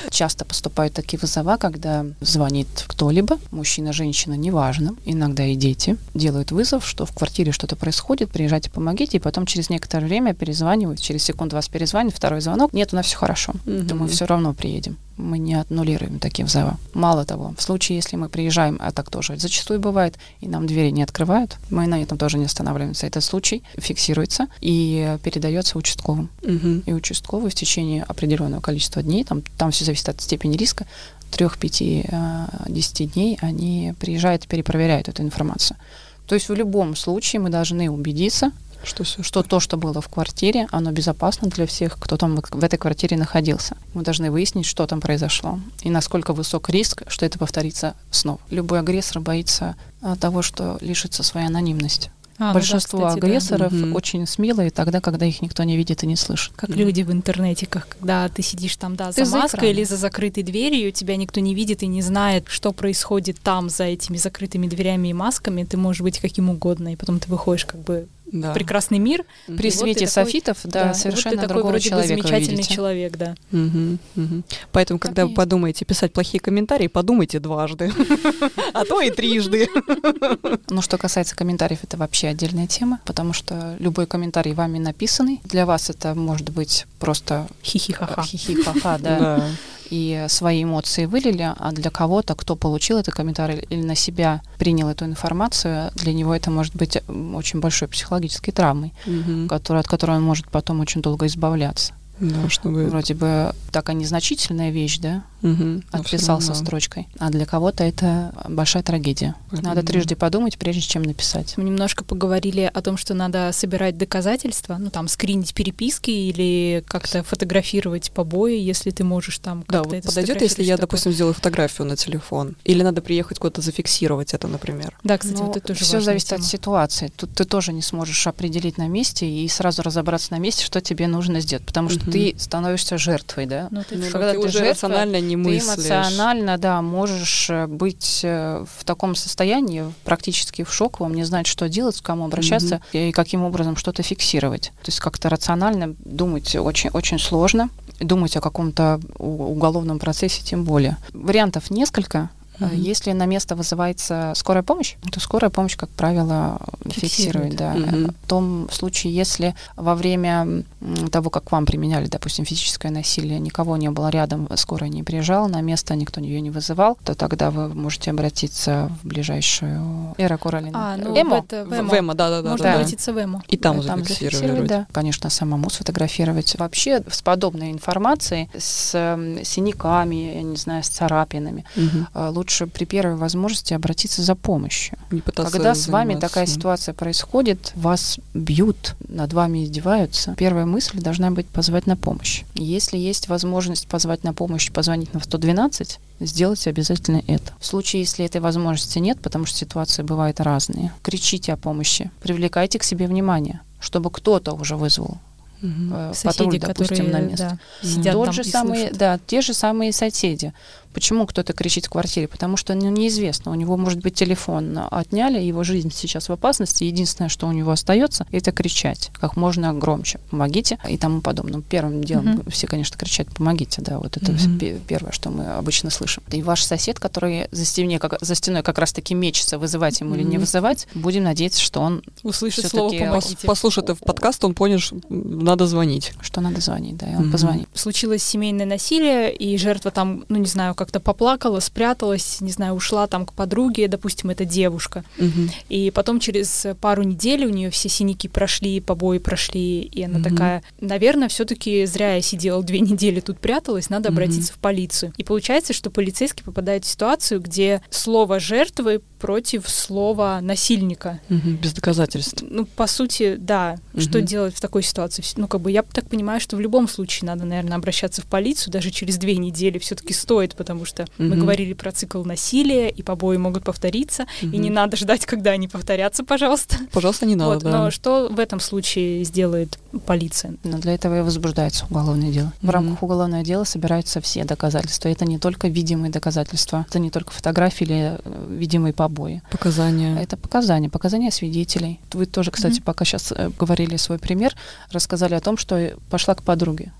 Часто поступают такие вызова, когда звонит кто-либо, мужчина, женщина, неважно, иногда и дети, делают вызов, что в квартире что-то происходит, приезжайте, помогите, и потом через некоторое время перезванивают, через секунду вас перезвонит, второй звонок, нет, у нас все хорошо, мы все равно приедем. Мы не аннулируем такие вызовы. Мало того, в случае, если мы приезжаем, а так тоже зачастую бывает, и нам двери не открывают, мы на этом тоже не останавливаемся. Этот случай фиксируется и передается участковым Мгм. и участковый в течение определенного количества дней, там, там все зависит от степени риска, трех, пяти, э, десяти дней они приезжают и перепроверяют эту информацию. То есть в любом случае мы должны убедиться, Что все, что то, что было в квартире, оно безопасно для всех, кто там в этой квартире находился. Мы должны выяснить, что там произошло и насколько высок риск, что это повторится снова. Любой агрессор боится а, того, что лишится своей анонимности. А, ну да, Большинство кстати, да. агрессоров Мгм. очень смелые тогда, когда их никто не видит и не слышит. Как Мгм. люди в интернетиках, когда ты сидишь там, да, Ты за за маской экраном. или за закрытой дверью, тебя никто не видит и не знает, что происходит там, за этими закрытыми дверями и масками, ты можешь быть каким угодно, и потом ты выходишь как бы Да. в прекрасный мир. При И вот свете ты такой- софитов, да, и вот совершенно ты такой вроде бы человека замечательный видите. человек, да. Мгм, мгм. Поэтому, Так когда вы подумаете писать плохие комментарии, подумайте дважды, а то и трижды. Ну, что касается комментариев, это вообще отдельная тема, потому что любой комментарий вами написанный, для вас это может быть просто Хихи-ха-ха. хихи-ха-ха, да, и свои эмоции вылили, а для кого-то, кто получил этот комментарий или на себя принял эту информацию, для него это может быть очень большой психологической травмой, Мгм. который, от которой он может потом очень долго избавляться. Да, чтобы... Вроде бы такая незначительная вещь, да, Всё отписался строчкой, а для кого-то это большая трагедия. Надо Поэтому- трижды подумать, прежде чем написать. Мы немножко поговорили о том, что надо собирать доказательства, ну там скринить переписки или как-то фотографировать побои, если ты можешь там Да, вот это подойдет, если я, допустим, сделаю фотографию на телефон. Или надо приехать куда-то зафиксировать это, например. Да, кстати, Ну, вот это тоже все зависит тема. от ситуации. Тут ты тоже не сможешь определить на месте и сразу разобраться на месте, что тебе нужно сделать, потому что Мгм. ты становишься жертвой, да? Ну, ты Ну, когда ты ты уже жертва, рационально не Ты мыслишь. эмоционально, да, можешь э, быть э, в таком состоянии, практически в шоковом, не знать, что делать, к кому обращаться и каким образом что-то фиксировать. То есть как-то рационально думать очень, очень сложно. Думать о каком-то уголовном процессе тем более. Вариантов несколько. Мгм. Если на место вызывается скорая помощь, то скорая помощь, как правило, Фиксирует. фиксирует. Да. Мгм. В том случае, если во время того, как к вам применяли, допустим, физическое насилие, никого не было рядом, скорая не приезжала на место, никто ее не вызывал, то тогда вы можете обратиться в ближайшую Эра Королина. А, ну, Эмо. это, в В Эмо. Эмо, да-да-да. Можно да. обратиться в Эмо. И там Э, зафиксировать. да. Конечно, самому сфотографировать. Вообще с подобной информацией, с синяками, я не знаю, с царапинами, Мгм. э, лучше при первой возможности обратиться за помощью. Не пытаться Когда с вами заниматься. такая ситуация происходит, вас бьют, над вами издеваются, первая мысль должна быть позвать на помощь. Если есть возможность позвать на помощь, позвонить на 112, сделайте обязательно это. В случае, если этой возможности нет, потому что ситуации бывают разные, кричите о помощи, привлекайте к себе внимание, чтобы кто-то уже вызвал Мгм. э, Соседи, патруль, допустим, которые на место. да, сидят Тот там же и слушают. да, те же самые соседи. Почему кто-то кричит в квартире? Потому что ну, неизвестно. У него может быть телефон отняли, его жизнь сейчас в опасности. Единственное, что у него остается, это кричать как можно громче. Помогите и тому подобное. Первым делом Мгм. все, конечно, кричат «помогите». Да, вот это пе- первое, что мы обычно слышим. И ваш сосед, который за, стене, как, за стеной как раз-таки мечется, вызывать ему или не вызывать, будем надеяться, что он Услышит слово «помогите». Послушай, в подкаст, он понял, что надо звонить. что надо звонить, да, и он Мгм. позвонит. случилось семейное насилие, и жертва там, ну не знаю, как-то поплакала, спряталась, не знаю, ушла там к подруге, допустим, это девушка. Мгм. И потом через пару недель у нее все синяки прошли, побои прошли, и она Мгм. такая, наверное, все-таки зря я сидела две недели тут пряталась, надо Мгм. обратиться в полицию. И получается, что полицейский попадает в ситуацию, где слово жертвы против слова насильника. Мгм, Без доказательств. Ну, по сути, да. Что Мгм. делать в такой ситуации? Ну, как бы я так понимаю, что в любом случае надо, наверное, обращаться в полицию. Даже через две недели все-таки стоит, потому что мы Мгм. говорили про цикл насилия, и побои могут повториться. И Мгм. не надо ждать, когда они повторятся, пожалуйста. Пожалуйста, не надо, вот, да. Но что в этом случае сделает полиция? Но для этого и возбуждается уголовное дело. В рамках уголовного дела собираются все доказательства. Это не только видимые доказательства, это не только фотографии или э, видимые побои. Показания. Это показания, показания свидетелей. Вы тоже, кстати, Мгм. пока сейчас говорили свой пример, рассказали о том, что пошла к подруге.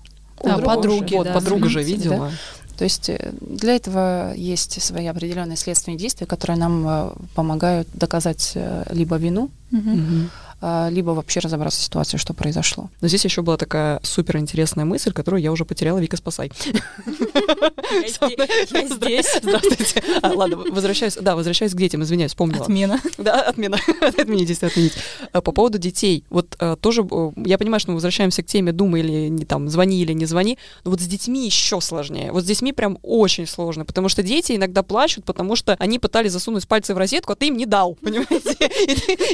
Да, Подруга подруги. Вот, да. подруга же видела. То есть э, для этого есть свои определенные следственные действия, которые нам э, помогают доказать э, либо вину, Мгм. а, либо вообще разобраться в ситуации, что произошло. Но здесь еще была такая супер интересная мысль, которую я уже потеряла. Вика, спасай. Я здесь. Здравствуйте. А, ладно, возвращаюсь. Да, возвращаюсь к детям, извиняюсь, вспомнила. Отмена. Да, отмена. Отменить, отменить. А, По поводу детей. Вот а, тоже, э, я понимаю, что мы возвращаемся к теме «думай» или не там, «звони» или «не звони», но вот с детьми еще сложнее. Вот с детьми прям очень сложно, потому что дети иногда плачут, потому что они пытались засунуть пальцы в розетку, а ты им не дал, понимаете?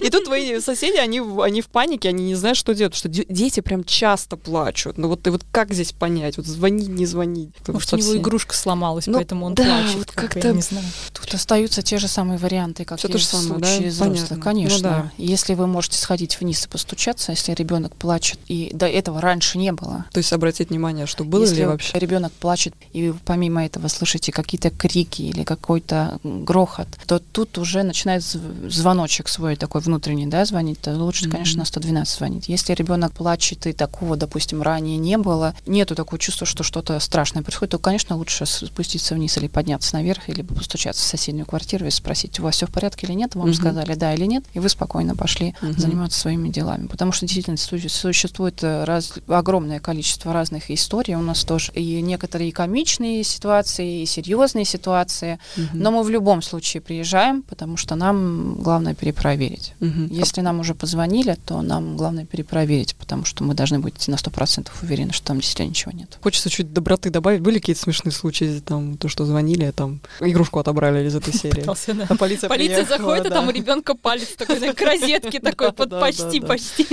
И тут твои соседи, они, в- они в панике, они не знают, что делать, что де- дети прям часто плачут. Ну вот, и вот как здесь понять? Вот звонить, не звонить? Может, у него игрушка сломалась, Ну, поэтому он да, плачет. вот как как-то- я не знаю. Тут остаются те же самые варианты, как Всё и то же в самое, да? случае взрослых. Понятно. Конечно. Ну да. Если вы можете сходить вниз и постучаться, если ребенок плачет, и до этого раньше не было. То есть обратить внимание, что было если ли вообще? ребенок плачет, и вы помимо этого слышите какие-то крики или какой-то грохот, то тут уже начинает зв- звоночек свой такой внутренний, да, звонить, то лучше, Мгм. конечно, на 112 звонить. Если ребенок плачет, и такого, допустим, ранее не было, нету такого чувства, что что-то страшное происходит, то, конечно, лучше спуститься вниз или подняться наверх, или постучаться в соседнюю квартиру и спросить, у вас все в порядке или нет, вам Мгм. сказали да или нет, и вы спокойно пошли Мгм. заниматься своими делами. Потому что действительно су- существует э, раз- огромное количество разных историй у нас тоже. И некоторые комичные ситуации, и серьезные ситуации. Мгм. Но мы в любом случае приезжаем, потому что нам главное перепроверить. Мгм. Если нам уже позвонили, то нам главное перепроверить, потому что мы должны быть на 100% уверены, что там действительно ничего нет. Хочется чуть доброты добавить. Были какие-то смешные случаи, там, то, что звонили, там игрушку отобрали из этой серии? Пытался, да. А полиция Полиция приехала, заходит, а да. там у ребенка палец такой к розетке такой под да, почти, да, да. почти.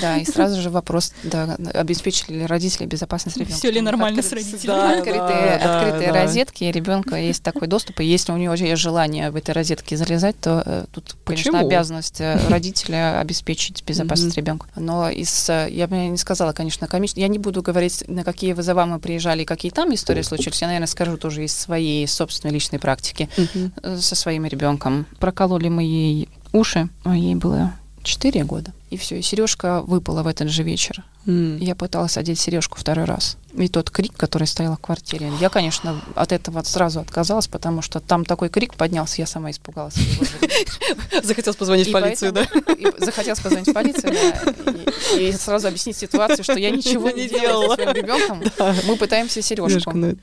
Да, и сразу же вопрос, да, обеспечили ли родители безопасность ребенка. Все ли нормально с родителями? Открытые, розетки, и ребенка есть такой доступ, и если у него есть желание в этой розетке залезать, то э, тут, конечно, обязанность э, родителя обеспечить безопасность Мгм. ребенка. Но из, э, я бы не сказала, конечно, комично. Я не буду говорить, на какие вызова мы приезжали, и какие там истории случились. Я, наверное, скажу тоже из своей собственной личной практики э, со своим ребенком. Прокололи мы ей уши, а ей было 4 года. И все, и сережка выпала в этот же вечер. М. Я пыталась одеть сережку второй раз. И тот крик, который стоял в квартире, я, конечно, от этого сразу отказалась, потому что там такой крик поднялся, я сама испугалась. Захотелось позвонить в полицию, да? захотелось позвонить в полицию, да, и, сразу объяснить ситуацию, что я ничего не делала своим ребенком. Мы пытаемся сережку ну,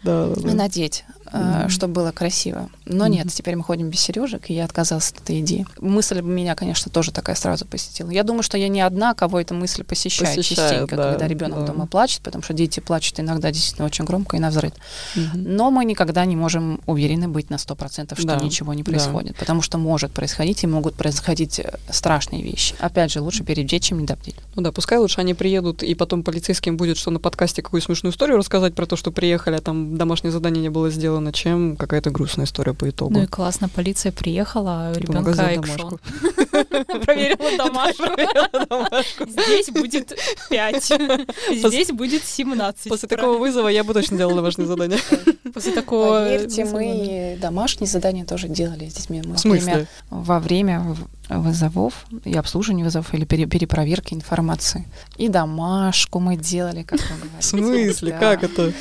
надеть, Мгм. чтобы было красиво. Но Мгм. нет, теперь мы ходим без сережек, и я отказалась от этой идеи. Мысль меня, конечно, тоже такая сразу посетила. Я думаю, что я не одна, кого эта мысль посещает, Посещает, частенько, да, когда ребенок да. дома плачет, потому что дети плачут иногда действительно очень громко и навзрыд. Мгм. Но мы никогда не можем уверены быть на 100%, что Да, ничего не да. происходит, потому что может происходить и могут происходить э, страшные вещи. Опять же, лучше перебдеть, чем не добдеть. Ну да, пускай лучше они приедут, и потом полицейским будет, что на подкасте какую смешную историю рассказать про то, что приехали, а там домашнее задание не было сделано, чем какая-то грустная история по итогу. Ну и классно, полиция приехала, а у Типа ребенка экшон. Проверила домашку. Здесь будет 5. Здесь будет 17. После такого вызова я бы точно делала домашнее задание. После такого... Поверьте, мы домашние задания тоже делали с детьми. Мы В во время- смысле? во время вызовов и обслуживания вызовов или пере- перепроверки информации. И домашку мы делали, как вы говорите. В смысле? Да. Как это?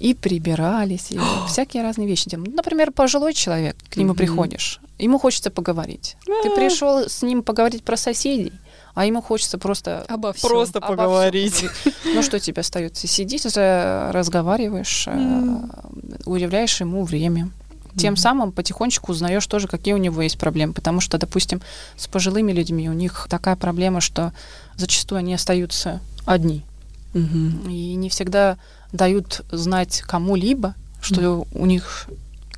И прибирались, и всякие разные вещи делаем. Ну, Например, пожилой человек, к нему приходишь, ему хочется поговорить. Ты А. пришел с ним поговорить про соседей, а ему хочется просто Обо всем. Просто обо поговорить. поговорить. Ну, что тебе остается? Сидишь, разговариваешь, М. уделяешь ему время. Тем самым потихонечку узнаешь тоже, какие у него есть проблемы. Потому что, допустим, с пожилыми людьми у них такая проблема, что зачастую они остаются одни. Мгм. И не всегда дают знать кому-либо, что у них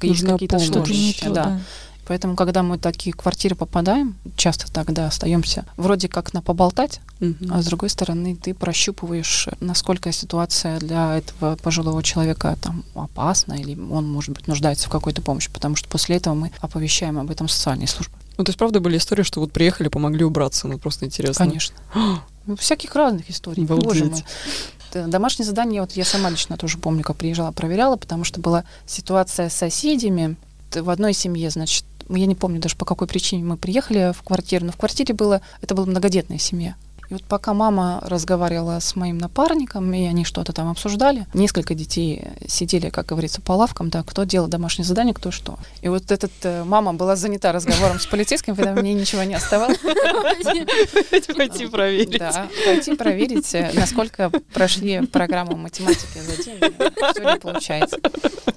есть какие-то сложности. Да. да. Поэтому, когда мы в такие квартиры попадаем, часто тогда остаемся вроде как на поболтать, Мгм. а с другой стороны ты прощупываешь, насколько ситуация для этого пожилого человека там опасна или он, может быть, нуждается в какой-то помощи, потому что после этого мы оповещаем об этом социальные службы. Ну, то есть, правда, были истории, что вот приехали, помогли убраться, ну, просто интересно. Конечно. Ну, всяких разных историй. Обалдеть. Боже мой. Т- Домашнее задание, вот я сама лично тоже помню, как приезжала, проверяла, потому что была ситуация с соседями. В одной семье, значит, я не помню даже по какой причине мы приехали в квартиру, но в квартире было, это была многодетная семья. И вот пока мама разговаривала с моим напарником, и они что-то там обсуждали, несколько детей сидели, как говорится, по лавкам, да, кто делал домашнее задание, кто что. И вот этот э, мама была занята разговором с полицейским, когда мне ничего не оставалось. Пойти проверить. Да, пойти проверить, э, насколько прошли программу математики за день. Все не получается.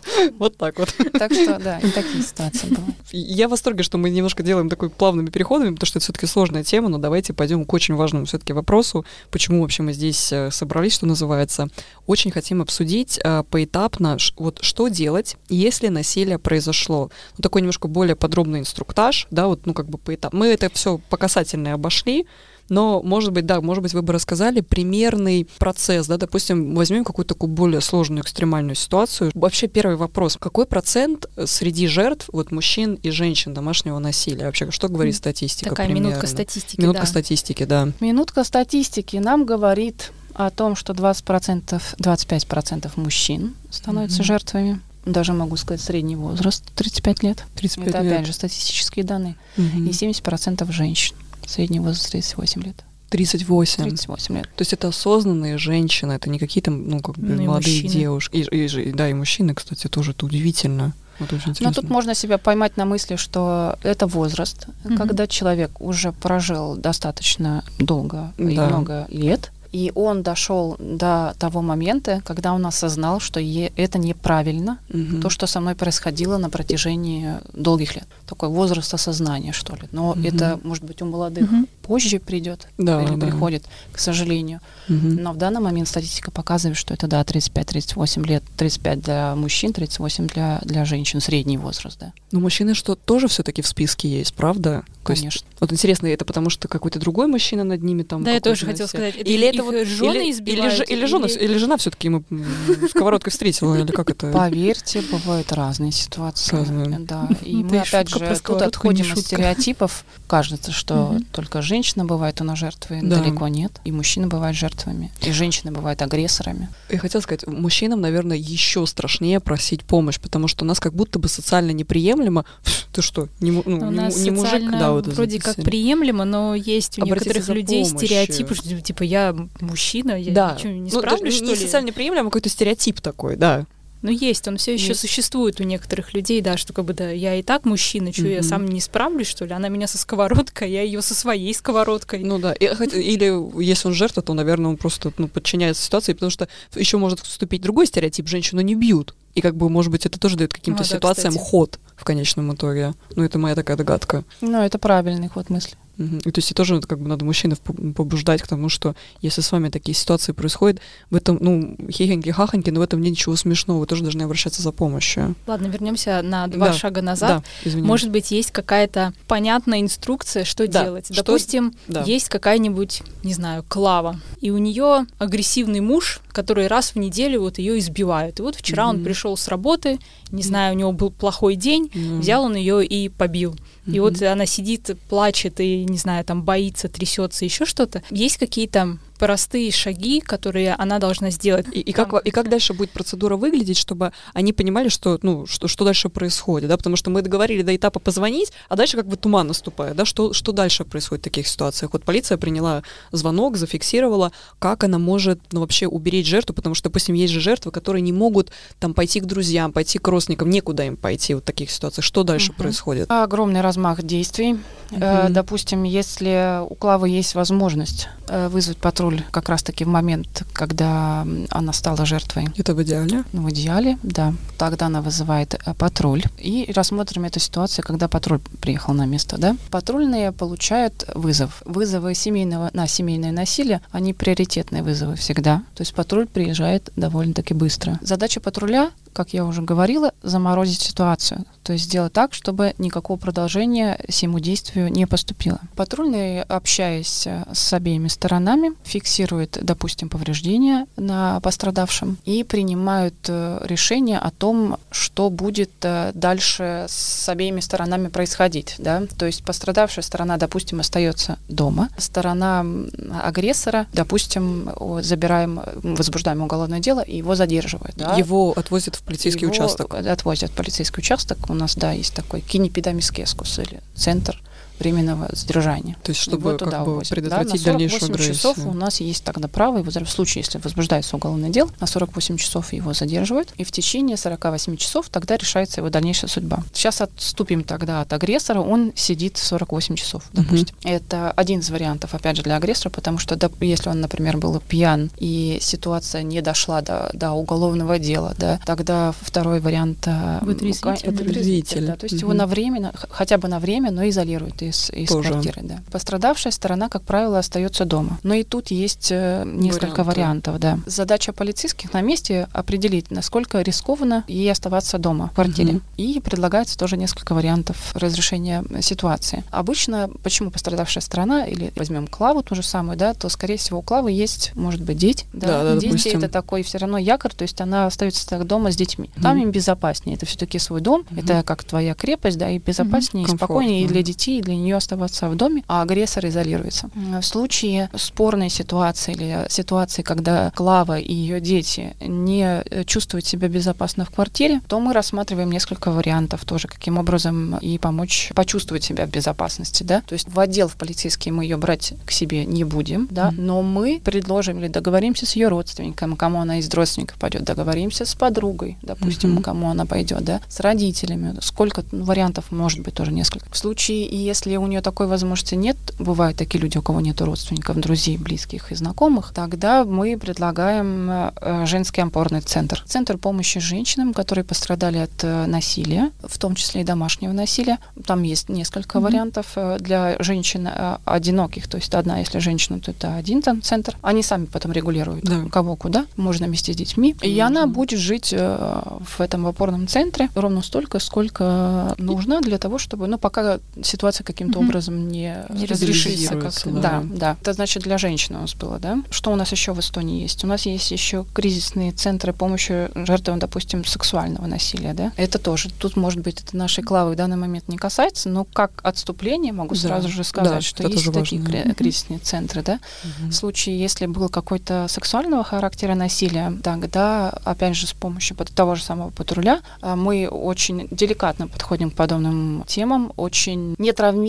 Вот так вот. Так что, да, и такие ситуации бывают. Я в восторге, что мы немножко делаем такой плавными переходами, потому что это все-таки сложная тема, но давайте пойдем к очень важному все-таки вопросу, почему вообще мы здесь э, собрались, что называется. Очень хотим обсудить э, поэтапно, вот что делать, если насилие произошло. Ну, такой немножко более подробный инструктаж, да, вот, ну, как бы поэтап. Мы это все по касательной обошли, но, может быть, да, может быть, вы бы рассказали примерный процесс, да, допустим, возьмем какую-то такую более сложную экстремальную ситуацию. Вообще первый вопрос, какой процент среди жертв, вот мужчин и женщин домашнего насилия? Вообще, что говорит статистика Такая примерно? минутка статистики, Минутка да. статистики, да. Минутка статистики нам говорит о том, что 20%, 25% мужчин становятся Мгм. жертвами. Даже могу сказать средний возраст 35 лет. 35 Это лет. опять же статистические данные. Мгм. И 70% женщин. Средний возраст 38 лет. 38. 38 лет. То есть это осознанные женщины, это не какие-то, ну, как бы Ну и молодые мужчины. девушки. И, и да, и мужчины, кстати, тоже это удивительно. Вот очень Но интересно. тут можно себя поймать на мысли, что это возраст, Мгм. когда человек уже прожил достаточно долго и Да. много лет, и он дошел до того момента, когда он осознал, что е- это неправильно, Мгм. то, что со мной происходило на протяжении долгих лет. Такой возраст осознания, что ли. Но Мгм. это, может быть, у молодых Мгм. позже придет Да, или да. приходит, к сожалению. Мгм. Но в данный момент статистика показывает, что это, да, 35-38 лет. 35 для мужчин, 38 для, для женщин, средний возраст, да. Но мужчины что, тоже все-таки в списке есть, правда? То есть, Конечно. вот интересно, это потому что какой-то другой мужчина над ними там... Да, я тоже хотела сказать. Или это вот жены или, избивают, или, же- или жена, или- жена все-таки ему сковородкой встретила, или как это? Поверьте, бывают разные ситуации. Разные. Да. И Ну, мы опять же тут отходим от стереотипов. Кажется, что только женщина бывает у нас жертвой, Да. далеко нет. И мужчины бывают жертвами, и женщины бывают агрессорами. Я хотела сказать, мужчинам, наверное, еще страшнее просить помощь, потому что у нас как будто бы социально неприемлемо. «Пф, Ты что, не, ну, У не, нас не мужик? Да, вот вроде как приемлемо, но есть у Обратиться некоторых людей помощью. стереотипы, что типа я мужчина, я да. ничего не Ну, справлюсь, не что ли? социально неприемлемо, а какой-то стереотип такой, да. Ну, есть, он все еще Есть. существует у некоторых людей, да, что как бы, да, я и так мужчина, что я Мгм. сам не справлюсь, что ли? Она меня со сковородкой, я ее со своей сковородкой. Ну да. И хоть- или если он жертва, то, наверное, он просто ну, подчиняется ситуации, потому что еще может вступить другой стереотип, женщину не бьют. И как бы, может быть, это тоже дает каким-то А, да, ситуациям кстати. ход в конечном итоге. Ну, это моя такая догадка. Ну, это правильный ход мысли. Мгм. И то есть и тоже как бы надо мужчин побуждать к тому, что если с вами такие ситуации происходят, в этом, ну, хихоньки-хахоньки, но в этом нет ничего смешного, вы тоже должны обращаться за помощью. Ладно, вернемся на два Да, шага назад. Да, извини. Может быть, есть какая-то понятная инструкция, что Да, делать. что- Допустим, да. есть какая-нибудь, не знаю, Клава, и у нее агрессивный муж, который раз в неделю вот ее избивает. И вот вчера он Мгм. пришел с работы, не знаю, у него был плохой день, Мгм. взял он ее и побил. И вот она сидит, плачет и, не знаю, там боится, трясется, еще что-то. Есть какие-то простые шаги, которые она должна сделать. И, и как, и как дальше будет процедура выглядеть, чтобы они понимали, что, ну, что, что дальше происходит, да, потому что мы договорили до этапа позвонить, а дальше как бы туман наступает, да, что, что дальше происходит в таких ситуациях. Вот полиция приняла звонок, зафиксировала, как она может, ну, вообще уберечь жертву, потому что, допустим, есть же жертвы, которые не могут там пойти к друзьям, пойти к родственникам, некуда им пойти вот в таких ситуациях. Что дальше Мгм. происходит? Огромный размах действий. Э, Мгм. Допустим, если у Клавы есть возможность э, вызвать патруль как раз-таки в момент, когда она стала жертвой Это в идеале. Ну, В идеале, да. Тогда она вызывает э, патруль. И рассмотрим эту ситуацию, когда патруль приехал на место, да. Патрульные получают вызов. Вызовы семейного, на семейное насилие, они приоритетные вызовы всегда. То есть патруль приезжает довольно-таки быстро. Задача патруля как я уже говорила, заморозить ситуацию. То есть сделать так, чтобы никакого продолжения всему действию не поступило. Патрульный, общаясь с обеими сторонами, фиксирует, допустим, повреждения на пострадавшем и принимают э, решение о том, что будет э, дальше с обеими сторонами происходить. Да? То есть пострадавшая сторона, допустим, остается дома, сторона агрессора, допустим, забираем, возбуждаем уголовное дело и его задерживают. Да? Его отвозят в полицейский его участок. Отвозят в полицейский участок. У нас, да, есть такой кинепидамискескус или центр временного задержания. То есть, чтобы его туда как бы увозят. предотвратить да, на дальнейшую 48 агрессию. часов у нас есть тогда право, его, в случае, если возбуждается уголовное дело, на 48 часов его задерживают, и в течение 48 часов тогда решается его дальнейшая судьба. Сейчас отступим тогда от агрессора, он сидит 48 часов, допустим. Это один из вариантов, опять же, для агрессора, потому что если он, например, был пьян, и ситуация не дошла до, до уголовного дела, да, тогда второй вариант... э, Вытрезвитель. вытрезвитель, да, то есть его Мгм. на время, хотя бы на время, но изолируют из, из Тоже. квартиры. Да. Пострадавшая сторона, как правило, остается дома. Но и тут есть э, несколько Варианты. вариантов. Да. Задача полицейских на месте определить, насколько рискованно ей оставаться дома, в квартире. Мгм. И предлагается тоже несколько вариантов разрешения ситуации. Обычно, почему пострадавшая сторона, или возьмем Клаву ту же самую, да, то, скорее всего, у Клавы есть, может быть, дети. Да, да, дети допустим. это такой все равно якорь, то есть она остается так дома с детьми. Там Мгм. им безопаснее. Это все-таки свой дом, Мгм. это как твоя крепость, да, и безопаснее, и Комфортно. спокойнее и для детей, и для нее оставаться в доме, а агрессор изолируется. В случае спорной ситуации или ситуации, когда Клава и ее дети не э, чувствуют себя безопасно в квартире, то мы рассматриваем несколько вариантов тоже, каким образом и помочь почувствовать себя в безопасности, да. То есть в отдел в полицейский мы ее брать к себе не будем, да, но мы предложим или договоримся с ее родственником, кому она из родственников пойдет, договоримся с подругой, допустим, Мгм. кому она пойдет, да, с родителями. Сколько ну, вариантов может быть тоже несколько. В случае, и если у нее такой возможности нет, бывают такие люди, у кого нет родственников, друзей, близких и знакомых, тогда мы предлагаем э, женский опорный центр. Центр помощи женщинам, которые пострадали от э, насилия, в том числе и домашнего насилия. Там есть несколько Мгм. вариантов э, для женщин одиноких, то есть одна, если женщина, то это один там центр. Они сами потом регулируют, Да. кого куда, можно вместе с детьми. И Мгм. она будет жить в этом опорном центре ровно столько, сколько нужно для того, чтобы, ну, пока ситуация каким-то Мгм. образом не, Не разрешится. как- да. да, да. Это значит для женщин у нас было, да? Что у нас еще в Эстонии есть? У нас есть еще кризисные центры помощи жертвам, допустим, сексуального насилия, да? Это тоже. Тут, может быть, это нашей Клавы в данный момент не касается, но как отступление могу Да. сразу же сказать, Да, что есть такие важно. кри- кризисные центры, да? Мгм. В случае, если был какой-то сексуального характера насилия, тогда, опять же, с помощью под- того же самого патруля, а, мы очень деликатно подходим к подобным темам, очень не травмируем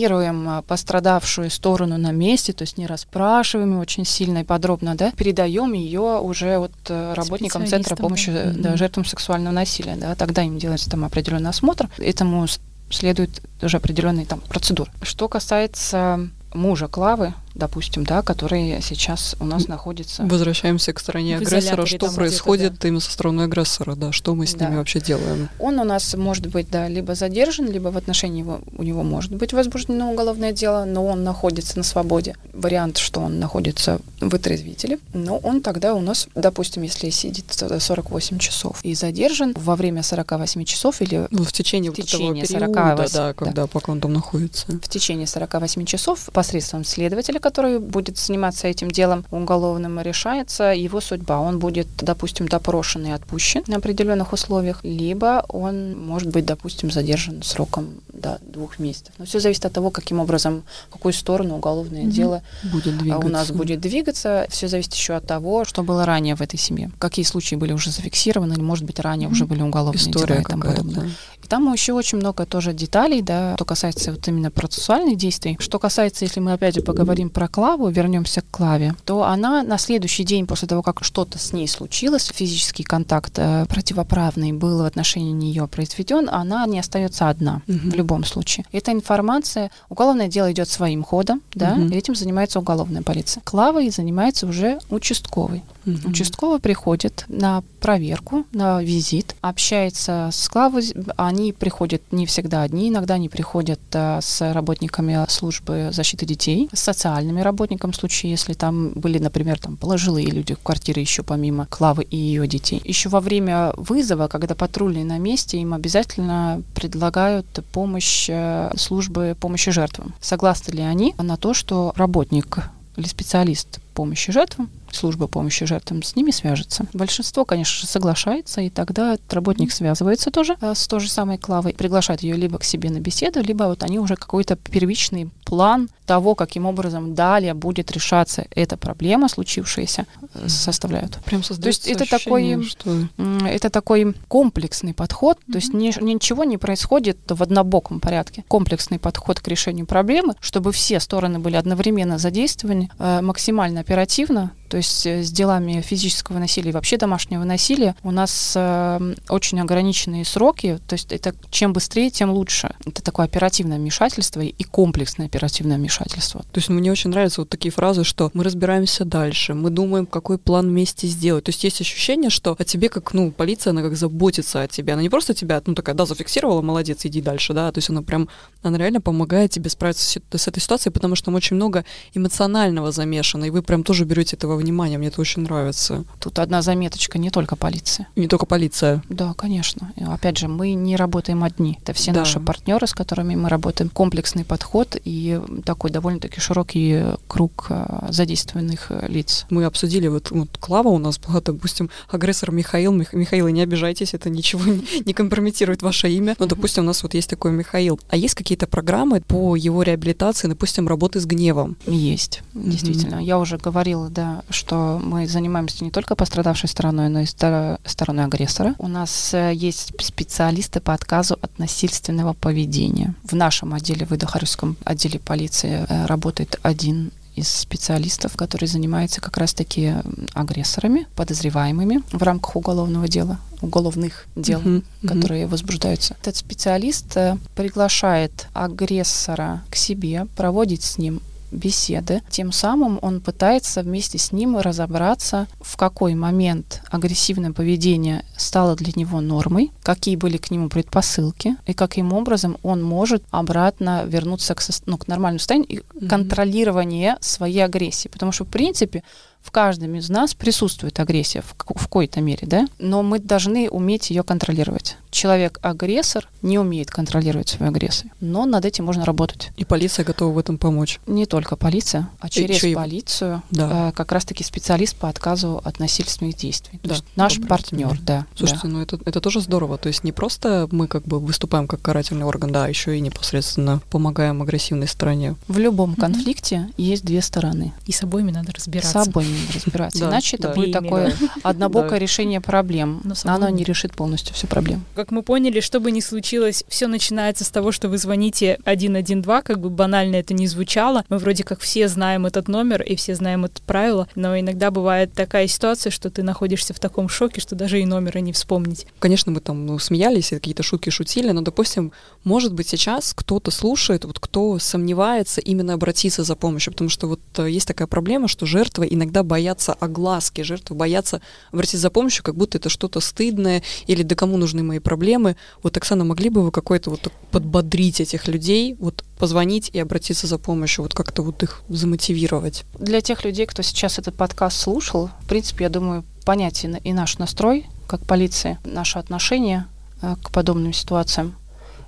а, пострадавшую сторону на месте, то есть не расспрашиваем очень сильно и подробно, да, передаем ее уже вот э, работникам Центра помощи да. да, жертвам сексуального насилия, да, тогда им делается там определенный осмотр, этому следует уже определенные там процедуры. Что касается мужа Клавы, допустим, да, который сейчас у нас находится. Возвращаемся к стороне агрессора. Что происходит именно со стороны агрессора? Да, что мы с Да. ними вообще делаем? Он у нас может быть, да, либо задержан, либо в отношении его, у него может быть возбуждено уголовное дело, но он находится на свободе. Вариант, что он находится в отрезвителе, но он тогда у нас, допустим, если сидит 48 часов и задержан во время 48 часов или Ну, в течение, В вот течение этого 40 периода, вось- да, да. когда пока он там находится. в течение 48 часов посредством следователя, который будет заниматься этим делом уголовным, решается его судьба. Он будет, допустим, допрошен и отпущен на определенных условиях, либо он может быть, допустим, задержан сроком до двух месяцев. Но все зависит от того, каким образом, в какую сторону уголовное Мгм. дело Будет а, двигаться. у нас будет двигаться. Все зависит еще от того, что было ранее в этой семье. Какие случаи были уже зафиксированы, или, может быть, ранее Мгм. уже были уголовные история дела и тому подобное. И там еще очень много тоже деталей, да, что касается вот именно процессуальных действий. Что касается, если мы опять же поговорим про Клаву, вернемся к Клаве, то она на следующий день после того, как что-то с ней случилось, физический контакт э, противоправный был в отношении нее произведен, она не остается одна Мгм. в любом случае. Эта информация, уголовное дело идет своим ходом, да, и этим занимается уголовная полиция. Клавой занимается уже участковый. Мгм. Участковый приходит на проверку, на визит, общается с Клавой. Они приходят не всегда одни, иногда они приходят а, с работниками службы защиты детей, с социальными работниками в случае, если там были, например, там пожилые люди в квартире еще помимо Клавы и ее детей. Еще во время вызова, когда патрульные на месте, им обязательно предлагают помощь э, службы помощи жертвам. Согласны ли они на то, что работник или специалист помощи жертвам, служба помощи жертвам с ними свяжется. Большинство, конечно же, соглашается, и тогда этот работник связывается тоже э, с той же самой Клавой, приглашает ее либо к себе на беседу, либо вот они уже какой-то первичный план того, каким образом далее будет решаться эта проблема, случившаяся, э, составляют. Прям То есть это ощущение, такой, что это такой комплексный подход, то есть ни- ничего не происходит в однобоком порядке. Комплексный подход к решению проблемы, чтобы все стороны были одновременно задействованы э, максимально оперативно, то есть э, с делами физического насилия и вообще домашнего насилия у нас э, очень ограниченные сроки, то есть это чем быстрее, тем лучше. Это такое оперативное вмешательство и комплексное оперативное вмешательство. То есть мне очень нравятся вот такие фразы, что мы разбираемся дальше, мы думаем, какой план вместе сделать. То есть есть ощущение, что о тебе как, ну, полиция, она как заботится о тебе. Она не просто тебя, ну, такая, да, зафиксировала, молодец, иди дальше, да. То есть она прям, она реально помогает тебе справиться с, с этой ситуацией, потому что там очень много эмоционального замешано, и вы прям тоже берете этого внимания. Мне это очень нравится. Тут одна заметочка, не только полиция. Не только полиция. Да, конечно. И Опять же, мы не работаем одни. Это все Да. наши партнеры, с которыми мы работаем. Комплексный подход и такой довольно-таки широкий круг э, задействованных э, лиц. Мы обсудили, вот, вот Клава у нас была, допустим, агрессор Михаил. Мих- Михаил, не обижайтесь, это ничего не, не компрометирует ваше имя. Но, допустим, у нас вот есть такой Михаил. А есть какие-то программы по его реабилитации, допустим, работы с гневом? Есть, действительно. Я уже говорила, да, что мы занимаемся не только пострадавшей стороной, но и стор- стороной агрессора. У нас э, есть специалисты по отказу от насильственного поведения. В нашем отделе, в Идохарском отделе полиции э, работает один из специалистов, который занимается как раз-таки агрессорами, подозреваемыми в рамках уголовного дела, уголовных дел Мгм, мгм. которые возбуждаются. Этот специалист э, приглашает агрессора к себе, проводит с ним беседы. Тем самым он пытается вместе с ним разобраться, в какой момент агрессивное поведение стало для него нормой, какие были к нему предпосылки, и каким образом он может обратно вернуться к, ну, к нормальному состоянию и Мгм. контролирование своей агрессии. Потому что, в принципе, в каждом из нас присутствует агрессия в, в какой-то мере, да? Но мы должны уметь ее контролировать. Человек-агрессор не умеет контролировать свою агрессию, но над этим можно работать. И полиция готова в этом помочь. Не только полиция, а через и- полицию Да. э, как раз-таки специалист по отказу от насильственных действий. То Да, есть наш добрый партнер, пример. да. Слушайте, да. ну это, это тоже здорово. То есть не просто мы как бы выступаем как карательный орган, да, а еще и непосредственно помогаем агрессивной стороне. В любом Мгм. конфликте есть две стороны. И с обоими надо С разбираться. собой надо разбираться. Да, Иначе это да. будет такое однобокое Да. решение проблем. Но Оно не решит полностью всю проблему. Как мы поняли, что бы ни случилось, все начинается с того, что вы звоните 112, как бы банально это не звучало. Мы вроде как все знаем этот номер и все знаем это правило, но иногда бывает такая ситуация, что ты находишься в таком шоке, что даже и номера не вспомнить. Конечно, мы там ну, смеялись и какие-то шутки шутили, но, допустим, может быть, сейчас кто-то слушает, вот кто сомневается именно обратиться за помощью, потому что вот э, есть такая проблема, что жертвы иногда боятся огласки, жертвы боятся обратиться за помощью, как будто это что-то стыдное, или да кому нужны мои проблемы. Вот, Оксана, могли бы вы какой-то вот подбодрить этих людей, вот позвонить и обратиться за помощью, вот как-то вот их замотивировать? Для тех людей, кто сейчас этот подкаст слушал, в принципе, я думаю, понятен и наш настрой, как полиции, наше отношение э, к подобным ситуациям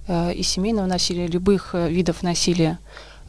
э, и семейного насилия, любых э, видов насилия.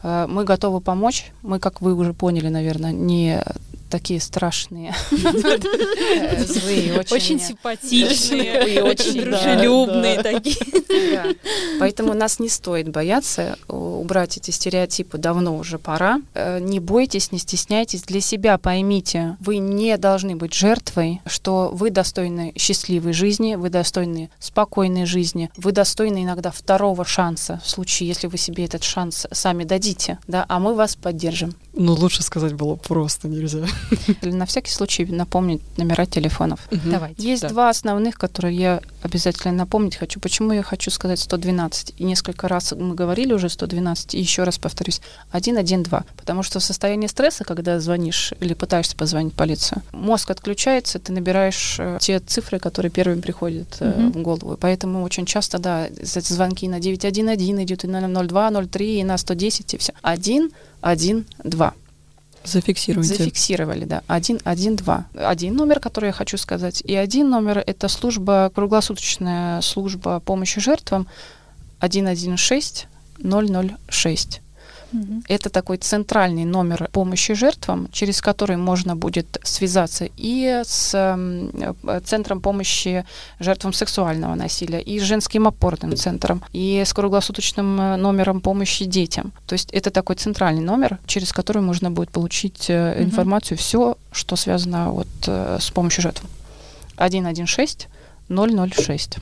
Мы готовы помочь. Мы, как вы уже поняли, наверное, не такие страшные, злые, Очень симпатичные, очень дружелюбные такие. Поэтому нас не стоит бояться э, убрать эти стереотипы. Давно уже пора. Э, Не бойтесь, не стесняйтесь. Для себя поймите, вы не должны быть жертвой, что вы достойны счастливой жизни, вы достойны спокойной жизни, вы достойны иногда второго шанса в случае, если вы себе этот шанс сами дадите, да, а мы вас поддержим. Ну, лучше сказать было просто нельзя. На всякий случай напомнить номера телефонов. Давайте. Есть два основных, которые я обязательно напомнить хочу. Почему я хочу сказать 112? И несколько раз мы говорили уже 112, и еще раз повторюсь. 112. Потому что в состоянии стресса, когда звонишь или пытаешься позвонить в полицию, мозг отключается, ты набираешь э, те цифры, которые первыми приходят э, в голову. Поэтому очень часто, да, эти звонки на 911 идут и на 02, 03, и на 110, и все. 1, 1, 2. Зафиксируйте. Зафиксировали, да. Один, один, два. Один номер, который я хочу сказать. И один номер — это служба, круглосуточная служба помощи жертвам 116 006. Мгм. Это такой центральный номер помощи жертвам, через который можно будет связаться и с м, э, Центром помощи жертвам сексуального насилия, и с женским опорным центром, и с круглосуточным э, номером помощи детям. То есть это такой центральный номер, через который можно будет получить э, информацию, все, что связано вот э, с помощью жертв. 116 006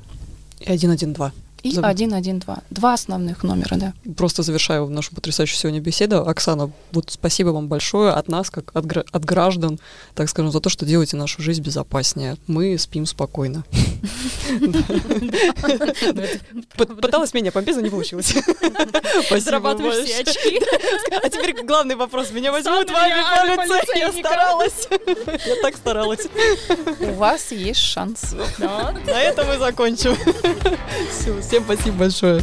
И 112. И Заб- 112. Два основных номера, да. Просто завершаю нашу потрясающую сегодня беседу. Оксана, вот спасибо вам большое от нас, как от, гра- от граждан, так скажем, за то, что делаете нашу жизнь безопаснее. Мы спим спокойно. Пы- Пыталась меня помпеть, но не получилось. Зарабатываешь все очки. А теперь главный вопрос. Меня возьмут вами реально полицей. Я старалась. Я так старалась. У вас есть шанс. На этом мы закончим. Все, всем спасибо большое.